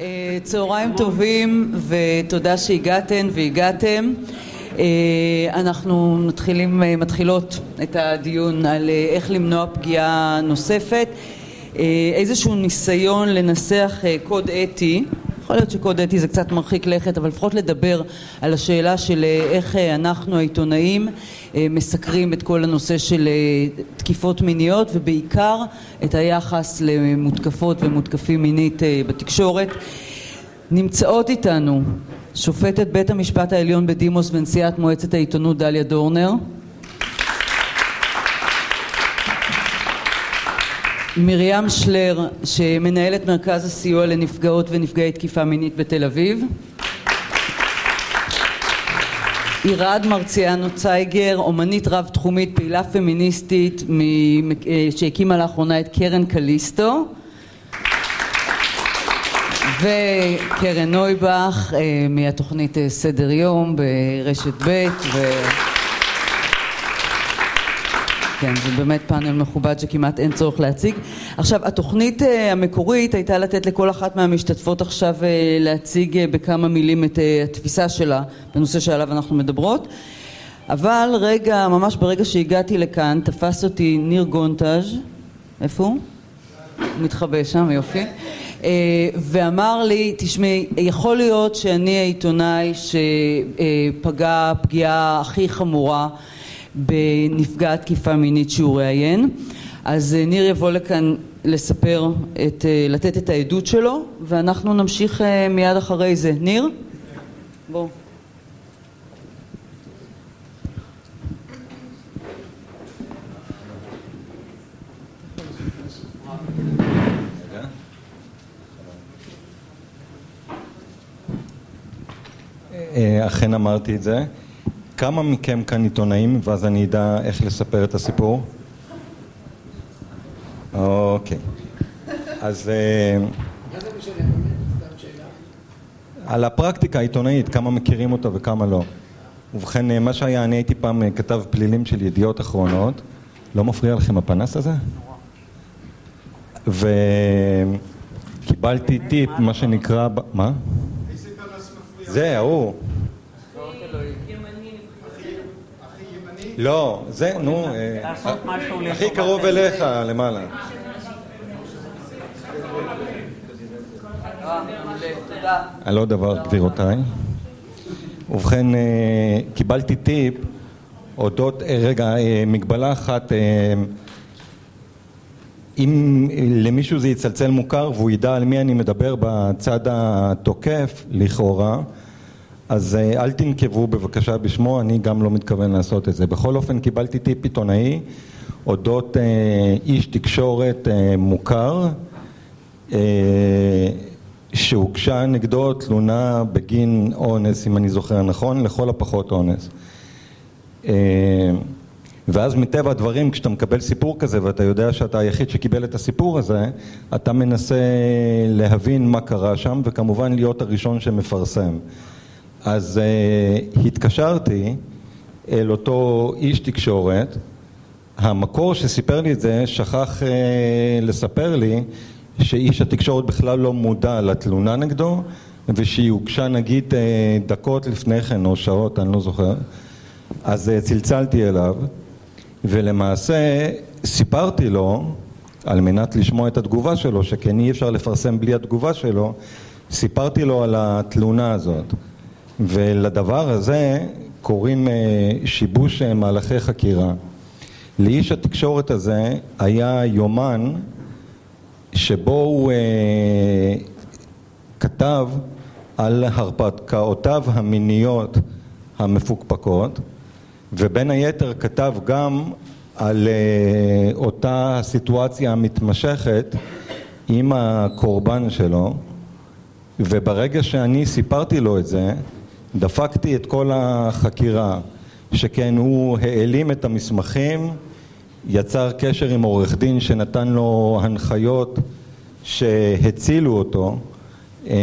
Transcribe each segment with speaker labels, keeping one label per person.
Speaker 1: אה, צהריים טובים ותודה שהגעתן והגעתם. אה, אנחנו מתחילים, אה, מתחילות את הדיון על איך למנוע פגיעה נוספת. איזשהו ניסיון לנסח קוד אתי יכול להיות שקוד אתי זה קצת מרחיק לכת, אבל לפחות לדבר על השאלה של איך אנחנו העיתונאים מסקרים את כל הנושא של תקיפות מיניות ובעיקר את היחס למותקפות ומותקפים מינית בתקשורת. נמצאות איתנו שופטת בית המשפט העליון בדימוס ונשיאת מועצת העיתונות דליה דורנר מרים שלר שמנהלת מרכז הסיוע לנפגעות ונפגעי תקיפה מינית בתל אביב עירד מרציאנו צייגר, אומנית רב-תחומית, פעילה פמיניסטית שהקימה לאחרונה את קרן קליסטו וקרן נויבך מהתוכנית סדר יום ברשת ב'. כן, זה באמת פאנל מכובד שכמעט אין צורך להציג. עכשיו, התוכנית המקורית הייתה לתת לכל אחת מהמשתתפות עכשיו להציג בכמה מילים את התפיסה שלה בנושא שעליו אנחנו מדברות. אבל רגע, ממש ברגע שהגעתי לכאן, תפס אותי ניר גונטאז', איפה הוא? הוא מתחבא שם, יופי. ואמר לי, תשמעי, יכול להיות שאני העיתונאי שפגע פגיעה הכי חמורה בנפגעת תקיפה מינית שהוא ראיין, אז ניר יבוא לכאן לספר, את, לתת את העדות שלו ואנחנו נמשיך מיד אחרי זה. ניר? בוא.
Speaker 2: אכן אמרתי את זה. כמה מכם כאן עיתונאים ואז אני אדע איך לספר את הסיפור? אוקיי. אז על הפרקטיקה העיתונאית, כמה מכירים אותה וכמה לא. ובכן, מה שהיה, אני הייתי פעם כתב פלילים של ידיעות אחרונות. לא מפריע לכם הפנס הזה? וקיבלתי טיפ, מה שנקרא... מה? זה, ההוא. לא, זה, נו, הכי קרוב אליך, למעלה. על עוד דבר, גבירותיי. ובכן, קיבלתי טיפ אודות, רגע, מגבלה אחת, אם למישהו זה יצלצל מוכר והוא ידע על מי אני מדבר בצד התוקף, לכאורה, אז אל תנקבו בבקשה בשמו, אני גם לא מתכוון לעשות את זה. בכל אופן, קיבלתי טיפ עיתונאי אודות איש תקשורת מוכר שהוגשה נגדו תלונה בגין אונס, אם אני זוכר נכון, לכל הפחות אונס. ואז מטבע הדברים, כשאתה מקבל סיפור כזה ואתה יודע שאתה היחיד שקיבל את הסיפור הזה, אתה מנסה להבין מה קרה שם וכמובן להיות הראשון שמפרסם. אז התקשרתי אל אותו איש תקשורת, המקור שסיפר לי את זה שכח לספר לי שאיש התקשורת בכלל לא מודע לתלונה נגדו ושהיא הוגשה נגיד דקות לפני כן או שעות, אני לא זוכר, אז צלצלתי אליו ולמעשה סיפרתי לו על מנת לשמוע את התגובה שלו, שכן אי אפשר לפרסם בלי התגובה שלו, סיפרתי לו על התלונה הזאת ולדבר הזה קוראים שיבוש מהלכי חקירה. לאיש התקשורת הזה היה יומן שבו הוא כתב על הרפתקאותיו המיניות המפוקפקות ובין היתר כתב גם על אותה הסיטואציה המתמשכת עם הקורבן שלו וברגע שאני סיפרתי לו את זה דפקתי את כל החקירה שכן הוא העלים את המסמכים יצר קשר עם עורך דין שנתן לו הנחיות שהצילו אותו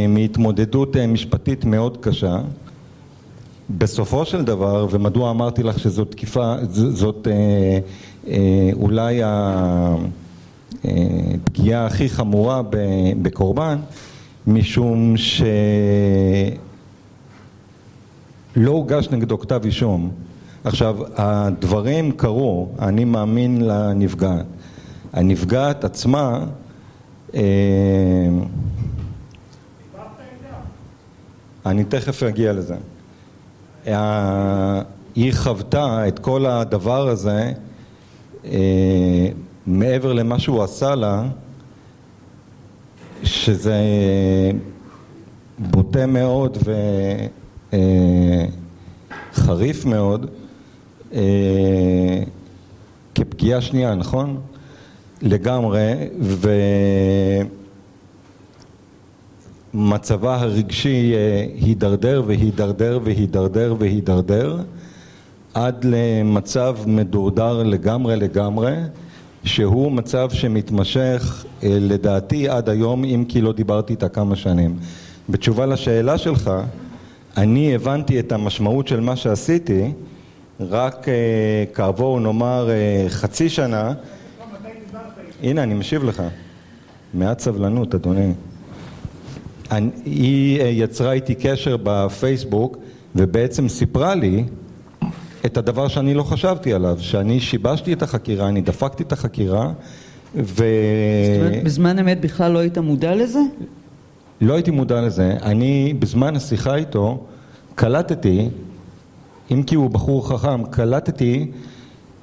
Speaker 2: מהתמודדות משפטית מאוד קשה. בסופו של דבר, ומדוע אמרתי לך שזאת תקיפה, זאת אולי הפגיעה הכי חמורה בקורבן משום שלא הוגש נגדו כתב אישום. עכשיו, הדברים קרו, אני מאמין לנפגעת. הנפגעת עצמה אה, אני תכף אגיע לזה. היא חוותה את כל הדבר הזה אה, מעבר למה שהוא עשה לה, שזה בוטה מאוד וחריף אה, מאוד, כפגיעה שנייה, נכון? לגמרי, ומצבה הרגשי אה, הידרדר והידרדר והידרדר והידרדר עד למצב מדורדר לגמרי לגמרי שהוא מצב שמתמשך אה, לדעתי עד היום אם כי לא דיברתי איתה כמה שנים. בתשובה לשאלה שלך, אני הבנתי את המשמעות של מה שעשיתי רק אה, כעבור נאמר חצי שנה הנה, אני משיב לך. מעט סבלנות, אדוני. אני, היא אה, יצרה איתי קשר בפייסבוק ובעצם סיפרה לי את הדבר שאני לא חשבתי עליו, שאני שיבשתי את החקירה, אני דפקתי את החקירה ו... זאת
Speaker 1: אומרת, בזמן אמת בכלל לא היית מודע לזה?
Speaker 2: לא הייתי מודע לזה. אני, בזמן השיחה איתו, קלטתי, אם כי הוא בחור חכם, קלטתי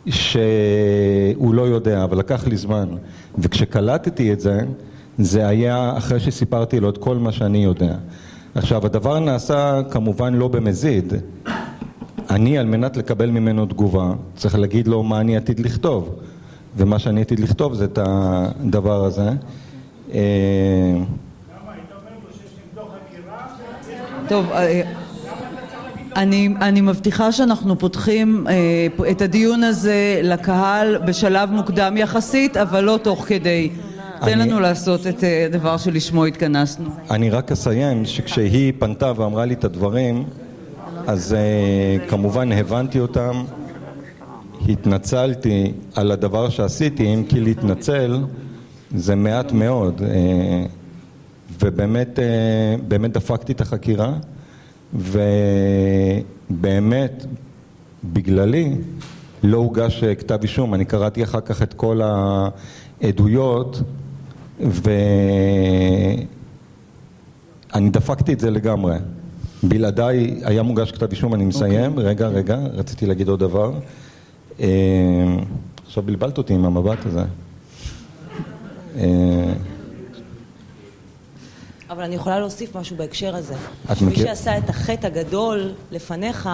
Speaker 2: שהוא לא יודע, אבל לקח לי זמן. וכשקלטתי את זה, זה היה אחרי שסיפרתי לו את כל מה שאני יודע. עכשיו, הדבר נעשה כמובן לא במזיד. אני, על מנת לקבל ממנו תגובה, צריך להגיד לו מה אני עתיד לכתוב. ומה שאני עתיד לכתוב זה את הדבר הזה.
Speaker 1: אה, טוב, אה, אני, אני מבטיחה שאנחנו פותחים אה, את הדיון הזה לקהל בשלב מוקדם יחסית, אבל לא תוך כדי. תן לנו לעשות את אה, הדבר שלשמו התכנסנו.
Speaker 2: אני רק אסיים שכשהיא פנתה ואמרה לי את הדברים, אז אה, כמובן הבנתי אותם, התנצלתי על הדבר שעשיתי, אם כי להתנצל זה מעט מאוד, אה, ובאמת אה, באמת דפקתי את החקירה. ובאמת, בגללי, לא הוגש אה, כתב אישום. אני קראתי אחר כך את כל העדויות, ואני דפקתי את זה לגמרי. בלעדיי היה מוגש כתב אישום, אני מסיים. Okay. אוקיי. רגע, רגע, רציתי להגיד עוד דבר. אה, עכשיו בלבלת אותי עם המבט הזה.
Speaker 3: אבל אני יכולה להוסיף משהו בהקשר הזה. מי מכיר... שעשה את החטא הגדול לפניך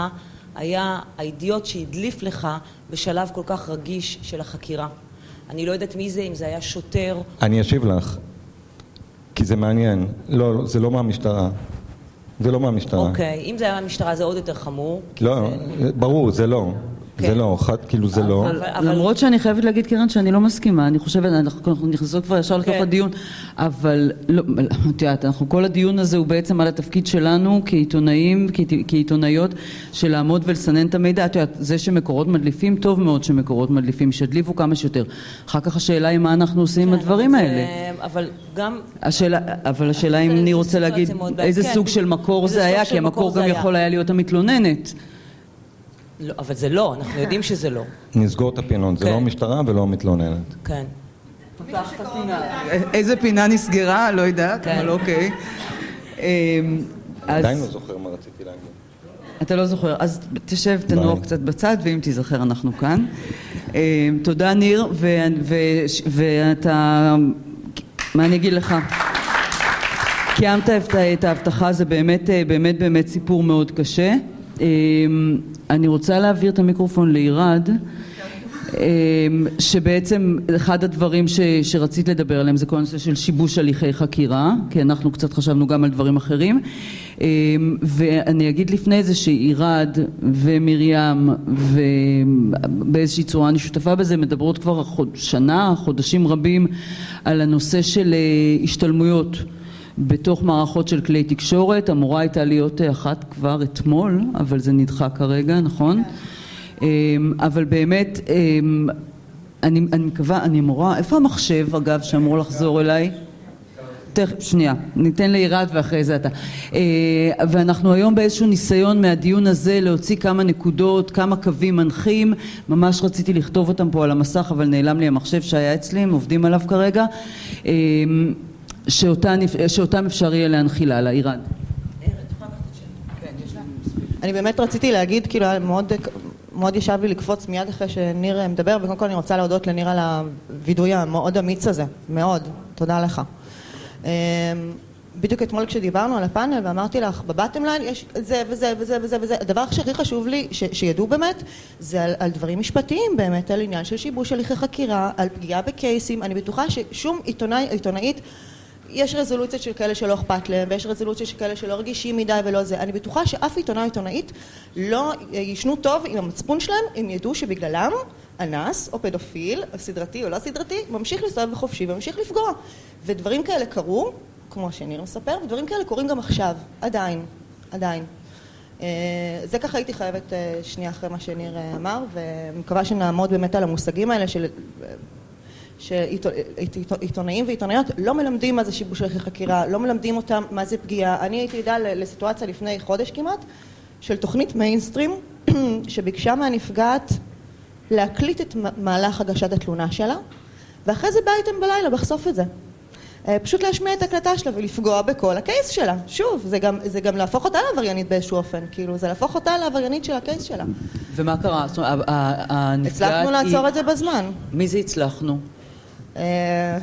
Speaker 3: היה האידיוט שהדליף לך בשלב כל כך רגיש של החקירה. אני לא יודעת מי זה, אם זה היה שוטר.
Speaker 2: אני אשיב לך, כי זה מעניין. לא, זה לא מהמשטרה. זה לא מהמשטרה.
Speaker 3: אוקיי, אם זה היה מהמשטרה זה עוד יותר חמור.
Speaker 2: לא, זה... ברור, זה לא. זה כן. לא, חד, כאילו זה לא.
Speaker 1: למרות שאני חייבת להגיד, קרן, שאני לא מסכימה, אני חושבת, אנחנו נכנסות כבר ישר לתוך כן. הדיון, אבל לא, את יודעת, אנחנו, כל הדיון הזה הוא בעצם על התפקיד שלנו כעיתונאים, כעיתונאיות, של לעמוד ולסנן את המידע. את יודעת, זה שמקורות מדליפים, טוב מאוד שמקורות מדליפים, שידליפו כמה שיותר. אחר כך השאלה היא מה אנחנו עושים עם כן, הדברים האלה.
Speaker 3: אבל גם...
Speaker 1: אבל השאלה אם אני רוצה להגיד איזה סוג של מקור זה היה, כי המקור גם יכול היה להיות המתלוננת.
Speaker 3: לא, אבל זה לא, אנחנו יודעים שזה לא.
Speaker 2: נסגור את הפינות, זה לא כן. המשטרה ולא המתלוננת.
Speaker 3: כן.
Speaker 1: איזה פינה נסגרה? לא יודעת, כן. אבל אוקיי.
Speaker 2: אמ, עדיין לא זוכר מה רציתי להגיד.
Speaker 1: אתה לא זוכר, אז תשב, תנוח קצת בצד, ואם תיזכר אנחנו כאן. אמ, תודה ניר, ואתה, מה אני אגיד לך? קיימת את ההבטחה, זה באמת באמת באמת סיפור מאוד קשה. אמ, אני רוצה להעביר את המיקרופון לירד, אמ, שבעצם אחד הדברים ש, שרצית לדבר עליהם זה כל הנושא של שיבוש הליכי חקירה, כי אנחנו קצת חשבנו גם על דברים אחרים. אמ, ואני אגיד לפני זה שעירד ומרים ובאיזושהי צורה אני שותפה בזה, מדברות כבר שנה, חודשים רבים על הנושא של אה, השתלמויות. בתוך מערכות של כלי תקשורת, אמורה הייתה להיות אחת כבר אתמול, אבל זה נדחה כרגע, נכון? אמ, אבל באמת, אמ, אני, אני מקווה, אני אמורה, איפה המחשב אגב שאמור לחזור אליי? תכף, שנייה, ניתן לעירד ואחרי זה אתה. אה, ואנחנו היום באיזשהו ניסיון מהדיון הזה להוציא כמה נקודות, כמה קווים מנחים, ממש רציתי לכתוב אותם פה על המסך אבל נעלם לי המחשב שהיה אצלי, הם עובדים עליו כרגע, אה, שאותם אפשר יהיה להנחיל הלאה. עירד.
Speaker 4: אני באמת רציתי להגיד, כאילו מאוד, מאוד ישב לי לקפוץ מיד אחרי שניר מדבר, וקודם כל אני רוצה להודות לניר על הווידוי המאוד אמיץ הזה, מאוד, תודה לך. אמ, בדיוק אתמול כשדיברנו על הפאנל ואמרתי לך בבטם ליין יש זה וזה וזה וזה וזה הדבר שהכי חשוב לי ש, שידעו באמת זה על, על דברים משפטיים באמת על עניין של שיבוש הליכי חקירה על פגיעה בקייסים אני בטוחה ששום עיתונאי עיתונאית יש רזולוציות של כאלה שלא אכפת להם ויש רזולוציות של כאלה שלא רגישים מדי ולא זה אני בטוחה שאף עיתונאי עיתונאית לא יישנו טוב עם המצפון שלהם אם ידעו שבגללם אנס או פדופיל, או סדרתי או לא סדרתי, ממשיך להסתובב בחופשי וממשיך לפגוע. וממשיך דברים כאלה קרו, כמו שניר מספר, ודברים כאלה קורים גם עכשיו, עדיין, עדיין. אה, זה ככה הייתי חייבת אה, שנייה אחרי מה שניר אה, אמר, ומקווה שנעמוד באמת על המושגים האלה של... שעיתונאים ועיתונאיות לא מלמדים מה זה שיבוש הליכי חקירה, לא מלמדים אותם מה זה פגיעה. אני הייתי עדה לסיטואציה לפני חודש כמעט, של תוכנית מיינסטרים, שביקשה מהנפגעת להקליט את מהלך הגשת התלונה שלה, ואחרי זה בא איתם בלילה לחשוף את זה. אה, פשוט להשמיע את ההקלטה שלה ולפגוע בכל הקייס שלה. שוב, זה גם, זה גם להפוך אותה לעבריינית באיזשהו אופן, כאילו, זה להפוך אותה לעבריינית של הקייס שלה.
Speaker 1: ומה קרה? זאת אומרת, הנפגעת
Speaker 4: היא... הצלחנו לעצור את זה בזמן.
Speaker 1: מי זה הצלחנו?
Speaker 4: אה,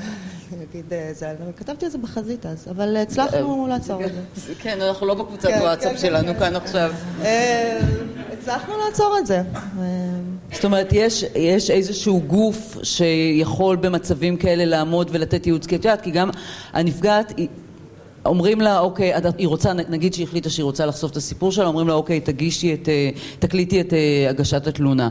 Speaker 4: נגיד אה, זה, כתבתי את זה בחזית אז, אבל הצלחנו לעצור את
Speaker 1: זה. כן, אנחנו לא בקבוצת כן, וואטסאפ כן, שלנו כן. כאן עכשיו.
Speaker 4: הצלחנו לעצור את זה.
Speaker 1: זאת אומרת, יש, יש איזשהו גוף שיכול במצבים כאלה לעמוד ולתת ייעוץ, כי את יודעת, כי גם הנפגעת, אומרים לה, אוקיי, היא רוצה, נגיד שהיא החליטה שהיא רוצה לחשוף את הסיפור שלה, אומרים לה, אוקיי, תגישי את, אה, תקליטי את אה, הגשת התלונה.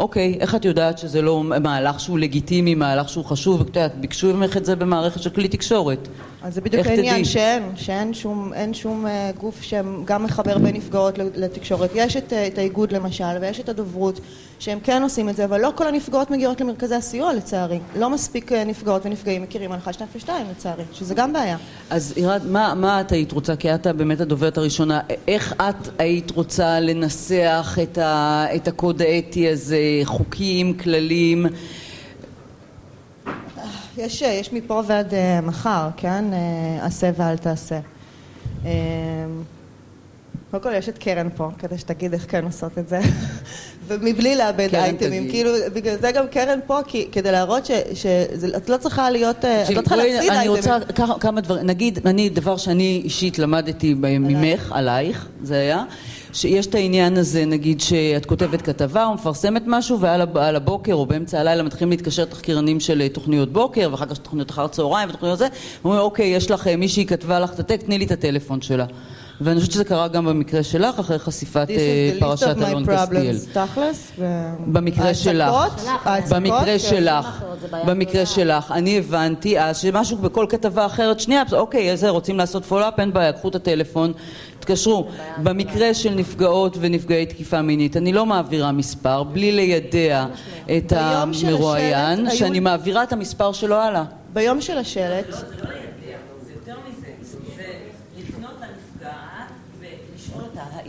Speaker 1: אוקיי, איך את יודעת שזה לא מהלך שהוא לגיטימי, מהלך שהוא חשוב, ואת יודעת, ביקשו ממך את זה במערכת של כלי תקשורת.
Speaker 4: אז זה בדיוק העניין שאין, שאין שום, שום uh, גוף שגם מחבר בין נפגעות לתקשורת. יש את, uh, את האיגוד למשל, ויש את הדוברות, שהם כן עושים את זה, אבל לא כל הנפגעות מגיעות למרכזי הסיוע לצערי. לא מספיק uh, נפגעות ונפגעים מכירים על 1202 לצערי, שזה גם בעיה.
Speaker 1: אז ירד, מה, מה את היית רוצה, כי את באמת הדוברת הראשונה, איך את היית רוצה לנסח את, ה, את הקוד האתי הזה, חוקים, כללים?
Speaker 4: יש, יש מפה ועד uh, מחר, כן? Uh, עשה ואל תעשה. Uh, קודם כל יש את קרן פה, כדי שתגיד איך כן עושות את זה, ומבלי לאבד אייטמים, תגיד. כאילו, בגלל זה גם קרן פה, כי, כדי להראות שאת לא צריכה להיות, את לא צריכה להפסיד אייטמים.
Speaker 1: אני רוצה כמה דברים, נגיד, אני, דבר שאני אישית למדתי ממך, עלייך, זה היה, שיש את העניין הזה, נגיד שאת כותבת כתבה או מפרסמת משהו ועל הבוקר או באמצע הלילה מתחילים להתקשר תחקירנים של אה, תוכניות בוקר ואחר כך תוכניות אחר צהריים ותוכניות זה ואומרים אוקיי יש לך אה, מישהי כתבה לך את הטקסט תני לי את הטלפון שלה ואני חושבת שזה קרה גם במקרה שלך אחרי חשיפת אה, פרשת אלון קסטיאל. במקרה שלך, במקרה כן. שלך, במקרה שלך, אני הבנתי אז שמשהו בכל כתבה אחרת, שנייה, אוקיי, איזה רוצים לעשות follow-up, אין בעיה, קחו את הטלפון, תתקשרו. במקרה של נפגעות ונפגעי תקיפה מינית, אני לא מעבירה מספר, בלי לידע את המרואיין, שאני מעבירה את המספר שלו הלאה.
Speaker 4: ביום של השלט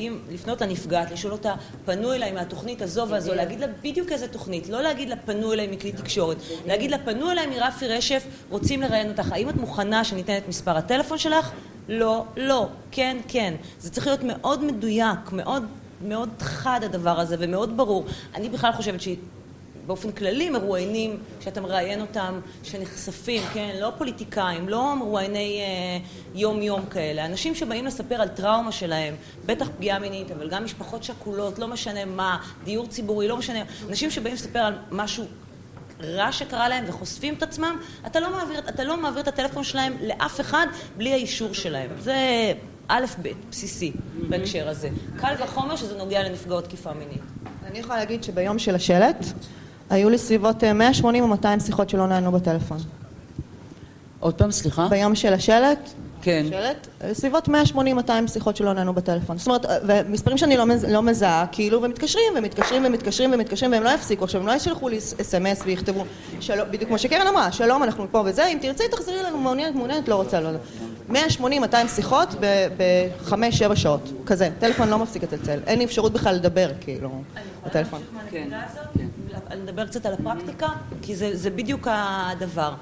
Speaker 3: האם לפנות לנפגעת, לשאול אותה, פנו אליי מהתוכנית הזו והזו, להגיד לה בדיוק איזה תוכנית, לא להגיד לה פנו אליי מכלי תקשורת, להגיד לה פנו אליי מרפי רשף, רוצים לראיין אותך, האם את מוכנה שניתן את מספר הטלפון שלך? לא, לא, כן, כן. זה צריך להיות מאוד מדויק, מאוד, מאוד חד הדבר הזה ומאוד ברור. אני בכלל חושבת. באופן כללי מרואיינים, שאתה מראיין אותם, שנחשפים, כן, לא פוליטיקאים, לא מרואייני אה, יום-יום כאלה, אנשים שבאים לספר על טראומה שלהם, בטח פגיעה מינית, אבל גם משפחות שכולות, לא משנה מה, דיור ציבורי, לא משנה, אנשים שבאים לספר על משהו רע שקרה להם וחושפים את עצמם, אתה לא מעביר, אתה לא מעביר את הטלפון שלהם לאף אחד בלי האישור שלהם. זה א' ב', בסיסי בהקשר הזה. קל וחומר שזה נוגע לנפגעות תקיפה מינית.
Speaker 4: אני יכולה להגיד שביום של השלט, היו לי סביבות 180 אה, או 200 שיחות שלא נענו בטלפון.
Speaker 1: עוד פעם, סליחה?
Speaker 4: ביום של השלט,
Speaker 1: כן.
Speaker 4: שלט, סביבות 180-200 שיחות שלא נענו בטלפון. זאת אומרת, ומספרים שאני לא, מז, לא מזהה, כאילו, ומתקשרים, ומתקשרים, ומתקשרים, ומתקשרים, והם לא יפסיקו. עכשיו, הם לא ישלחו לי אס.אם.אס ויכתבו, שלום, בדיוק כמו שקרן אמרה, שלום, אנחנו פה וזה, אם תרצי, תחזרי לנו, מעוניינת, מעוניינת, לא רוצה, לא יודע. 180-200 שיחות ב-5-7 שעות, כזה. טלפון לא מפסיק לצלצל. אין לי אפשרות בכלל לדבר, כאילו, בטלפון.
Speaker 3: כן. נדבר קצת על הפרקטיקה, כי זה, זה בדיוק הדבר.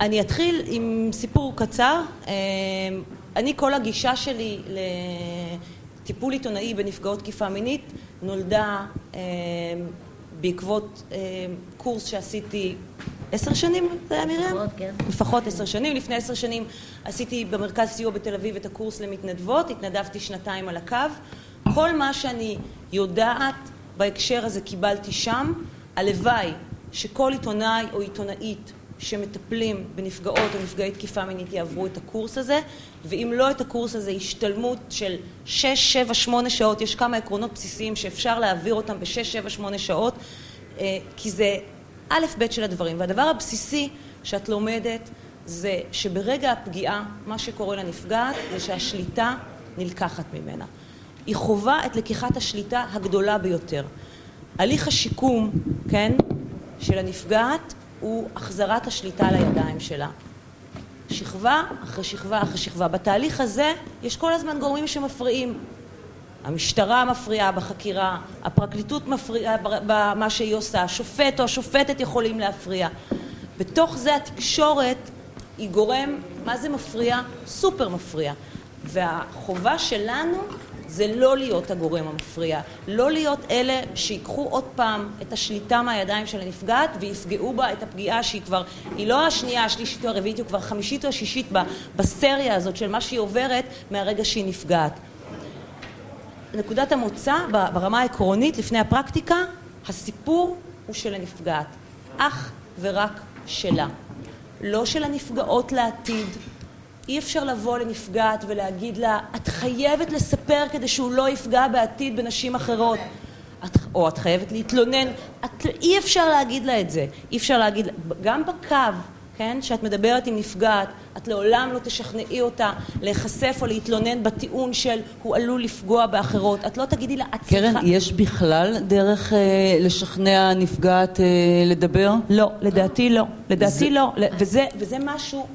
Speaker 3: אני אתחיל עם סיפור קצר. אה, אני, כל הגישה שלי לטיפול עיתונאי בנפגעות תקיפה מינית נולדה אה, בעקבות אה, קורס שעשיתי עשר שנים, זה היה מרים? לפחות, כן. לפחות עשר שנים. לפני עשר שנים עשיתי במרכז סיוע בתל אביב את הקורס למתנדבות, התנדבתי שנתיים על הקו. כל מה שאני יודעת בהקשר הזה קיבלתי שם. הלוואי שכל עיתונאי או עיתונאית שמטפלים בנפגעות או נפגעי תקיפה מינית יעברו את הקורס הזה, ואם לא את הקורס הזה, השתלמות של 6, 7, 8 שעות, יש כמה עקרונות בסיסיים שאפשר להעביר אותם ב-6, 7, 8 שעות, אה, כי זה א', ב' של הדברים. והדבר הבסיסי שאת לומדת זה שברגע הפגיעה, מה שקורה לנפגעת זה שהשליטה נלקחת ממנה. היא חווה את לקיחת השליטה הגדולה ביותר. הליך השיקום, כן, של הנפגעת הוא החזרת השליטה לידיים שלה. שכבה אחרי שכבה אחרי שכבה. בתהליך הזה יש כל הזמן גורמים שמפריעים. המשטרה מפריעה בחקירה, הפרקליטות מפריעה במה שהיא עושה, השופט או השופטת יכולים להפריע. בתוך זה התקשורת היא גורם, מה זה מפריע? סופר מפריע. והחובה שלנו זה לא להיות הגורם המפריע, לא להיות אלה שיקחו עוד פעם את השליטה מהידיים של הנפגעת ויפגעו בה את הפגיעה שהיא כבר, היא לא השנייה, השלישית או הרביעית, היא כבר חמישית או השישית בסריה הזאת של מה שהיא עוברת מהרגע שהיא נפגעת. נקודת המוצא ברמה העקרונית לפני הפרקטיקה, הסיפור הוא של הנפגעת, אך ורק שלה, לא של הנפגעות לעתיד, אי אפשר לבוא לנפגעת ולהגיד לה, את חייבת לספר כדי שהוא לא יפגע בעתיד בנשים אחרות. את, או את חייבת להתלונן. את, אי אפשר להגיד לה את זה. אי אפשר להגיד, גם בקו, כן, שאת מדברת עם נפגעת, את לעולם לא תשכנעי אותה להיחשף או להתלונן בטיעון של הוא עלול לפגוע באחרות. את לא תגידי לה, את
Speaker 1: צריכה... קרן, יש בכלל דרך אה, לשכנע נפגעת אה, לדבר?
Speaker 3: לא, לדעתי לא. לדעתי זה... לא. וזה, וזה משהו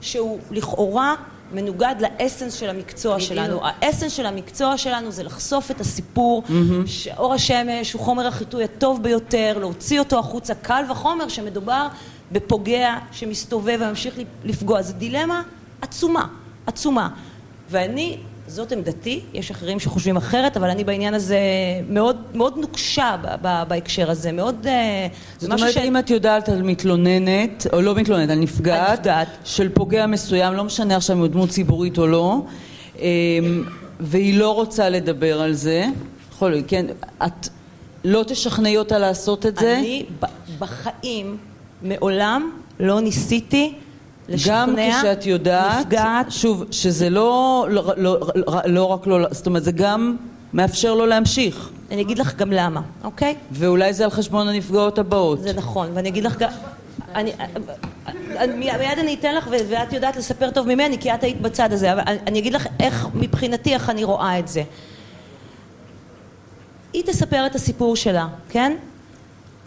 Speaker 3: שהוא לכאורה מנוגד לאסנס של המקצוע בדיוק. שלנו. האסנס של המקצוע שלנו זה לחשוף את הסיפור, mm-hmm. שאור השמש הוא חומר החיטוי הטוב ביותר, להוציא אותו החוצה, קל וחומר שמדובר בפוגע שמסתובב וממשיך לפגוע. זו דילמה עצומה, עצומה. ואני זאת עמדתי, יש אחרים שחושבים אחרת, אבל אני בעניין הזה מאוד, מאוד נוקשה בהקשר הזה, מאוד...
Speaker 1: אה, זאת אומרת, ש... אם את יודעת על מתלוננת, או לא מתלוננת, על נפגעת, נפגעת, של פוגע מסוים, לא משנה עכשיו אם הוא דמות ציבורית או לא, אמ, והיא לא רוצה לדבר על זה, יכול, כן, את לא תשכנעי אותה לעשות את זה?
Speaker 3: אני בחיים מעולם לא ניסיתי
Speaker 1: גם כשאת יודעת, נפגעת, שוב, שזה לא, לא, לא, לא, לא רק לא, זאת אומרת, זה גם מאפשר לו להמשיך.
Speaker 3: אני אגיד לך גם למה, אוקיי?
Speaker 1: ואולי זה על חשבון הנפגעות הבאות.
Speaker 3: זה נכון, ואני אגיד לך גם... אני, מיד אני אתן לך ואת יודעת לספר טוב ממני כי את היית בצד הזה אבל אני אגיד לך איך מבחינתי איך אני רואה את זה היא תספר את הסיפור שלה, כן?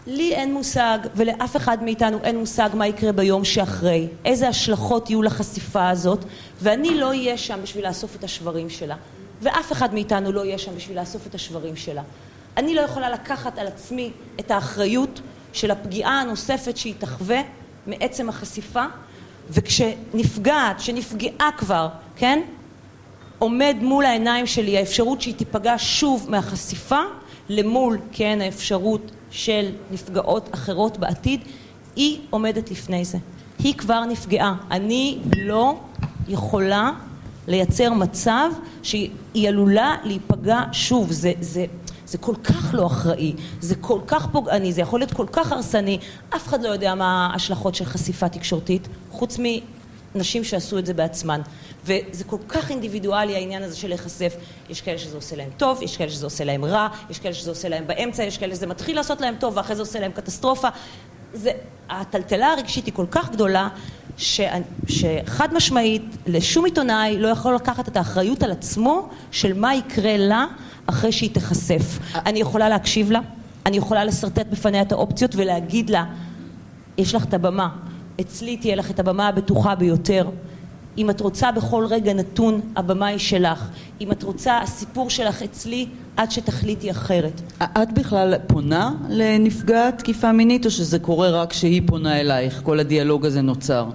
Speaker 3: לי אין מושג, ולאף אחד מאיתנו אין מושג מה יקרה ביום שאחרי, איזה השלכות יהיו לחשיפה הזאת, ואני לא אהיה שם בשביל לאסוף את השברים שלה, ואף אחד מאיתנו לא יהיה שם בשביל לאסוף את השברים שלה. אני לא יכולה לקחת על עצמי את האחריות של הפגיעה הנוספת שהיא תחווה מעצם החשיפה, וכשנפגעת, שנפגעה כבר, כן, עומד מול העיניים שלי האפשרות שהיא תיפגע שוב מהחשיפה, למול, כן, האפשרות של נפגעות אחרות בעתיד, היא עומדת לפני זה. היא כבר נפגעה. אני לא יכולה לייצר מצב שהיא עלולה להיפגע שוב. זה, זה, זה כל כך לא אחראי, זה כל כך פוגעני, זה יכול להיות כל כך הרסני, אף אחד לא יודע מה ההשלכות של חשיפה תקשורתית, חוץ מנשים שעשו את זה בעצמן. וזה כל כך אינדיבידואלי העניין הזה של להיחשף. יש כאלה שזה עושה להם טוב, יש כאלה שזה עושה להם רע, יש כאלה שזה עושה להם באמצע, יש כאלה שזה מתחיל לעשות להם טוב ואחרי זה עושה להם קטסטרופה. זה, הטלטלה הרגשית היא כל כך גדולה, ש... שחד משמעית לשום עיתונאי לא יכול לקחת את האחריות על עצמו של מה יקרה לה אחרי שהיא תיחשף. אני יכולה להקשיב לה, אני יכולה לשרטט בפניה את האופציות ולהגיד לה יש לך את הבמה, אצלי תהיה לך את הבמה הבטוחה ביותר אם את רוצה בכל רגע נתון, הבמה היא שלך. אם את רוצה, הסיפור שלך אצלי, עד שתחליטי אחרת.
Speaker 1: את בכלל פונה לנפגעת תקיפה מינית, או שזה קורה רק כשהיא פונה אלייך? כל הדיאלוג הזה נוצר.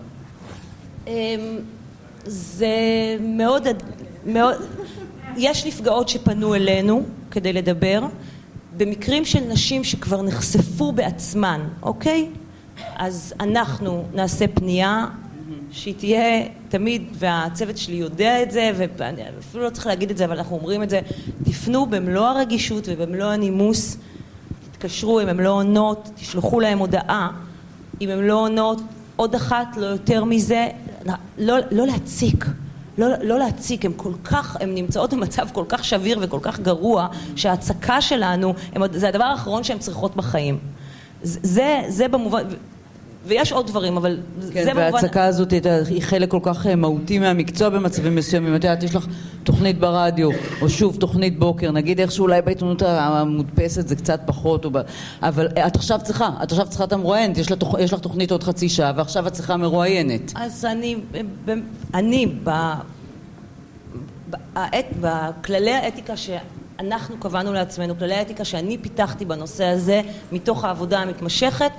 Speaker 3: אמ, זה מאוד, מאוד... יש נפגעות שפנו אלינו כדי לדבר. במקרים של נשים שכבר נחשפו בעצמן, אוקיי? אז אנחנו נעשה פנייה שהיא תהיה תמיד, והצוות שלי יודע את זה, ואני אפילו לא צריך להגיד את זה, אבל אנחנו אומרים את זה, תפנו במלוא הרגישות ובמלוא הנימוס, תתקשרו אם הן לא עונות, תשלחו להם הודעה, אם הן לא עונות, עוד אחת, לא יותר מזה, לא, לא להציק. לא, לא להציק, הן כל כך, הן נמצאות במצב כל כך שביר וכל כך גרוע, שההצקה שלנו, הם, זה הדבר האחרון שהן צריכות בחיים. זה, זה במובן, ויש עוד דברים, אבל
Speaker 1: כן, זה במובן... וההצקה הזאת היא חלק כל כך אה, מהותי מהמקצוע במצבים מסוימים. את יודעת, יש לך תוכנית ברדיו, או שוב תוכנית בוקר, נגיד איכשהו אולי בעיתונות המודפסת זה קצת פחות, או... אבל אה, את עכשיו צריכה, את עכשיו צריכה את המרואיינת, יש, לתוכ... יש לך תוכנית עוד חצי שעה, ועכשיו את צריכה מרואיינת.
Speaker 3: אז אני, אני, ב... בעת, בכללי האתיקה שאנחנו קבענו לעצמנו, כללי האתיקה שאני פיתחתי בנושא הזה, מתוך העבודה המתמשכת,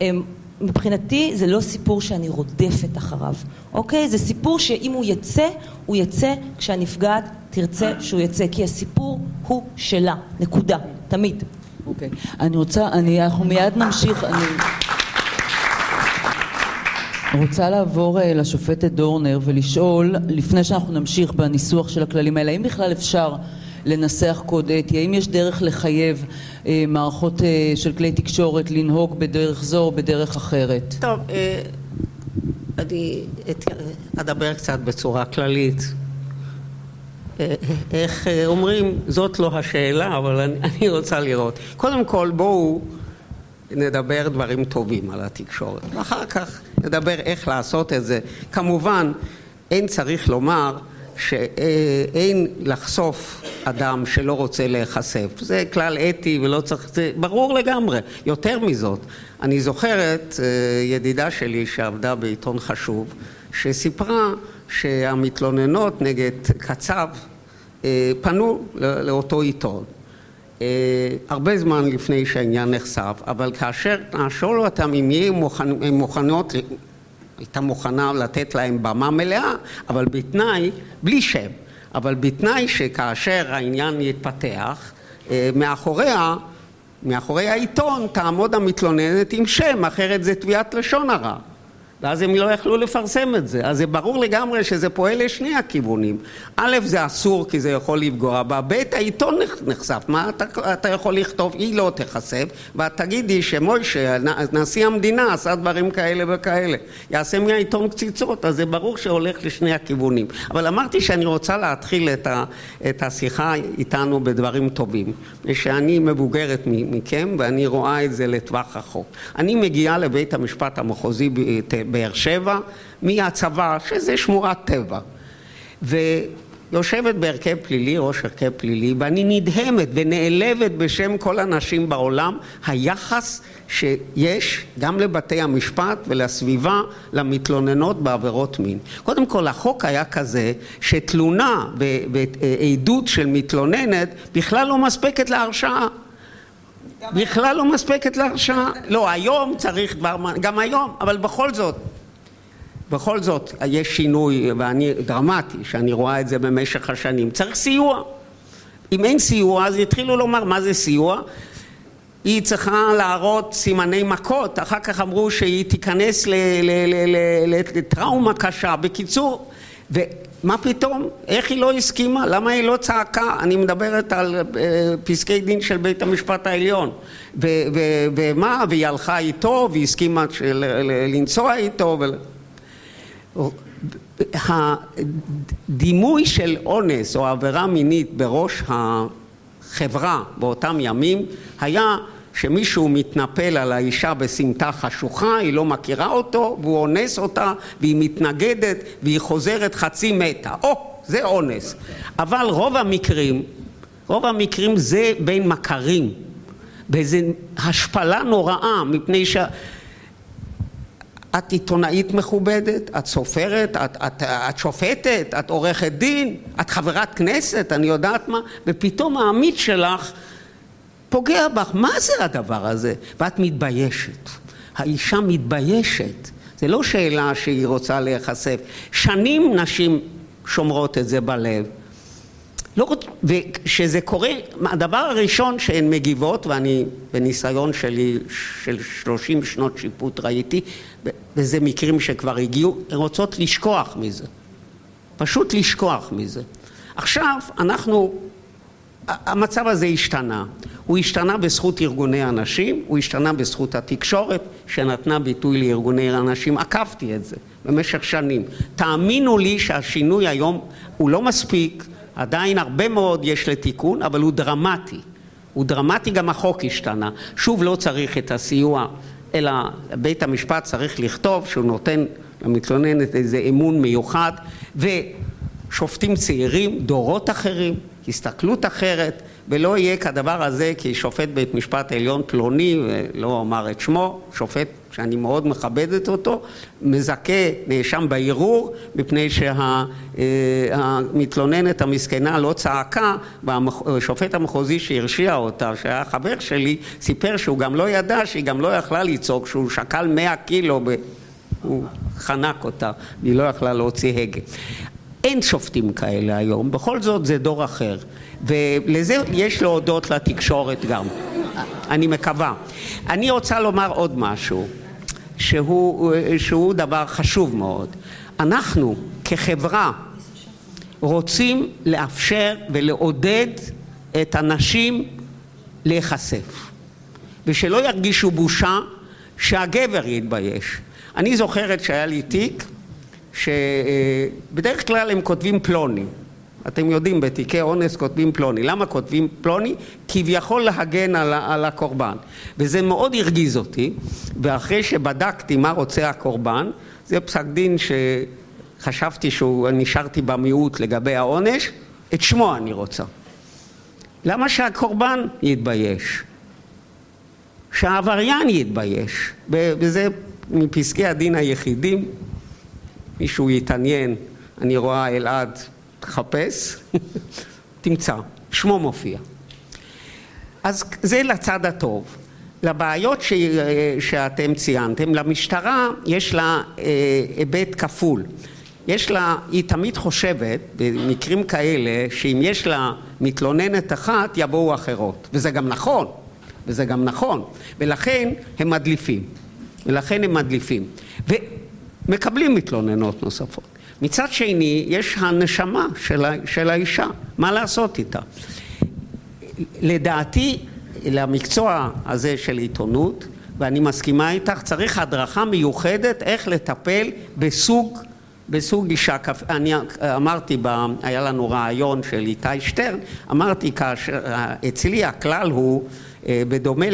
Speaker 3: הם מבחינתי זה לא סיפור שאני רודפת אחריו, אוקיי? זה סיפור שאם הוא יצא, הוא יצא כשהנפגעת תרצה שהוא יצא, כי הסיפור הוא שלה, נקודה, תמיד.
Speaker 1: אוקיי. אני רוצה, אני, אנחנו מיד נמשיך, אני... רוצה לעבור uh, לשופטת דורנר ולשאול, לפני שאנחנו נמשיך בניסוח של הכללים האלה, האם בכלל אפשר לנסח קוד אתי? האם יש דרך לחייב אה, מערכות אה, של כלי תקשורת לנהוג בדרך זו או בדרך אחרת?
Speaker 5: טוב, אה, אני אדבר קצת בצורה כללית. אה, איך אה, אומרים, זאת לא השאלה, אבל אני, אני רוצה לראות. קודם כל, בואו נדבר דברים טובים על התקשורת, ואחר כך נדבר איך לעשות את זה. כמובן, אין צריך לומר שאין לחשוף אדם שלא רוצה להיחשף. זה כלל אתי ולא צריך, זה ברור לגמרי. יותר מזאת, אני זוכרת אה, ידידה שלי שעבדה בעיתון חשוב, שסיפרה שהמתלוננות נגד קצב אה, פנו לאותו עיתון. אה, הרבה זמן לפני שהעניין נחשף, אבל כאשר נשאול אותם אם יהיו מוכנות הייתה מוכנה לתת להם במה מלאה, אבל בתנאי, בלי שם, אבל בתנאי שכאשר העניין יתפתח, אה, מאחוריה, מאחורי העיתון תעמוד המתלוננת עם שם, אחרת זה תביעת לשון הרע. ואז הם לא יכלו לפרסם את זה. אז זה ברור לגמרי שזה פועל לשני הכיוונים. א', זה אסור כי זה יכול לפגוע בה, ב', העיתון נחשף. מה אתה, אתה יכול לכתוב? היא לא תיחשף, ואת תגידי שמוישה, נשיא המדינה, עשה דברים כאלה וכאלה. יעשה מהעיתון קציצות, אז זה ברור שהולך לשני הכיוונים. אבל אמרתי שאני רוצה להתחיל את, ה, את השיחה איתנו בדברים טובים. שאני מבוגרת מכם, ואני רואה את זה לטווח רחוק. אני מגיעה לבית המשפט המחוזי באר שבע מהצבא, שזה שמורת טבע. ויושבת בהרכב פלילי, ראש הרכב פלילי, ואני נדהמת ונעלבת בשם כל הנשים בעולם, היחס שיש גם לבתי המשפט ולסביבה למתלוננות בעבירות מין. קודם כל, החוק היה כזה שתלונה ועדות של מתלוננת בכלל לא מספקת להרשעה. בכלל לא מספקת להרשעה. לא, היום צריך כבר, גם היום, אבל בכל זאת, בכל זאת יש שינוי ואני, דרמטי, שאני רואה את זה במשך השנים. צריך סיוע. אם אין סיוע, אז יתחילו לומר מה זה סיוע. היא צריכה להראות סימני מכות, אחר כך אמרו שהיא תיכנס לטראומה קשה. בקיצור, מה פתאום? איך היא לא הסכימה? למה היא לא צעקה? אני מדברת על uh, פסקי דין של בית המשפט העליון. ומה? והיא הלכה איתו והסכימה של, לנסוע איתו. ו... הדימוי של אונס או עבירה מינית בראש החברה באותם ימים היה שמישהו מתנפל על האישה בסמטה חשוכה, היא לא מכירה אותו, והוא אונס אותה, והיא מתנגדת, והיא חוזרת חצי מתה. או, זה אונס. אבל רוב המקרים, רוב המקרים זה בין מכרים, באיזו השפלה נוראה, מפני ש... את עיתונאית מכובדת, את סופרת, את, את, את שופטת, את עורכת דין, את חברת כנסת, אני יודעת מה, ופתאום העמית שלך פוגע בך. מה זה הדבר הזה? ואת מתביישת. האישה מתביישת. זה לא שאלה שהיא רוצה להיחשף. שנים נשים שומרות את זה בלב. לא, וכשזה קורה, הדבר הראשון שהן מגיבות, ואני בניסיון שלי של שלושים שנות שיפוט ראיתי, וזה מקרים שכבר הגיעו, הן רוצות לשכוח מזה. פשוט לשכוח מזה. עכשיו אנחנו, המצב הזה השתנה. הוא השתנה בזכות ארגוני הנשים, הוא השתנה בזכות התקשורת שנתנה ביטוי לארגוני הנשים. עקבתי את זה במשך שנים. תאמינו לי שהשינוי היום הוא לא מספיק, עדיין הרבה מאוד יש לתיקון, אבל הוא דרמטי. הוא דרמטי, גם החוק השתנה. שוב, לא צריך את הסיוע, אלא בית המשפט צריך לכתוב שהוא נותן למתלוננת איזה אמון מיוחד, ושופטים צעירים, דורות אחרים, הסתכלות אחרת, ולא יהיה כדבר הזה כי שופט בית משפט עליון פלוני, ולא אומר את שמו, שופט שאני מאוד מכבדת אותו, מזכה נאשם בערעור מפני שהמתלוננת המסכנה לא צעקה והשופט המחוזי שהרשיע אותה, שהיה חבר שלי, סיפר שהוא גם לא ידע שהיא גם לא יכלה לצעוק, שהוא שקל מאה קילו, ב... הוא חנק אותה, היא לא יכלה להוציא הגה. אין שופטים כאלה היום, בכל זאת זה דור אחר. ולזה יש להודות לתקשורת גם, אני מקווה. אני רוצה לומר עוד משהו, שהוא, שהוא דבר חשוב מאוד. אנחנו כחברה רוצים לאפשר ולעודד את הנשים להיחשף, ושלא ירגישו בושה שהגבר יתבייש. אני זוכרת שהיה לי תיק שבדרך כלל הם כותבים פלוני. אתם יודעים, בתיקי אונס כותבים פלוני. למה כותבים פלוני? כביכול להגן על, על הקורבן. וזה מאוד הרגיז אותי, ואחרי שבדקתי מה רוצה הקורבן, זה פסק דין שחשבתי שנשארתי במיעוט לגבי העונש, את שמו אני רוצה. למה שהקורבן יתבייש? שהעבריין יתבייש. וזה מפסקי הדין היחידים מישהו יתעניין, אני רואה אלעד, תחפש, תמצא, שמו מופיע. אז זה לצד הטוב. לבעיות ש... שאתם ציינתם, למשטרה יש לה אה, היבט כפול. יש לה, היא תמיד חושבת במקרים כאלה שאם יש לה מתלוננת אחת יבואו אחרות וזה גם נכון, וזה גם נכון ולכן הם מדליפים ולכן הם מדליפים. מקבלים מתלוננות נוספות. מצד שני, יש הנשמה של, ה, של האישה, מה לעשות איתה? לדעתי, למקצוע הזה של עיתונות, ואני מסכימה איתך, צריך הדרכה מיוחדת איך לטפל בסוג, בסוג אישה. אני אמרתי, היה לנו רעיון של איתי שטרן, אמרתי כאשר, אצלי הכלל הוא אה, בדומה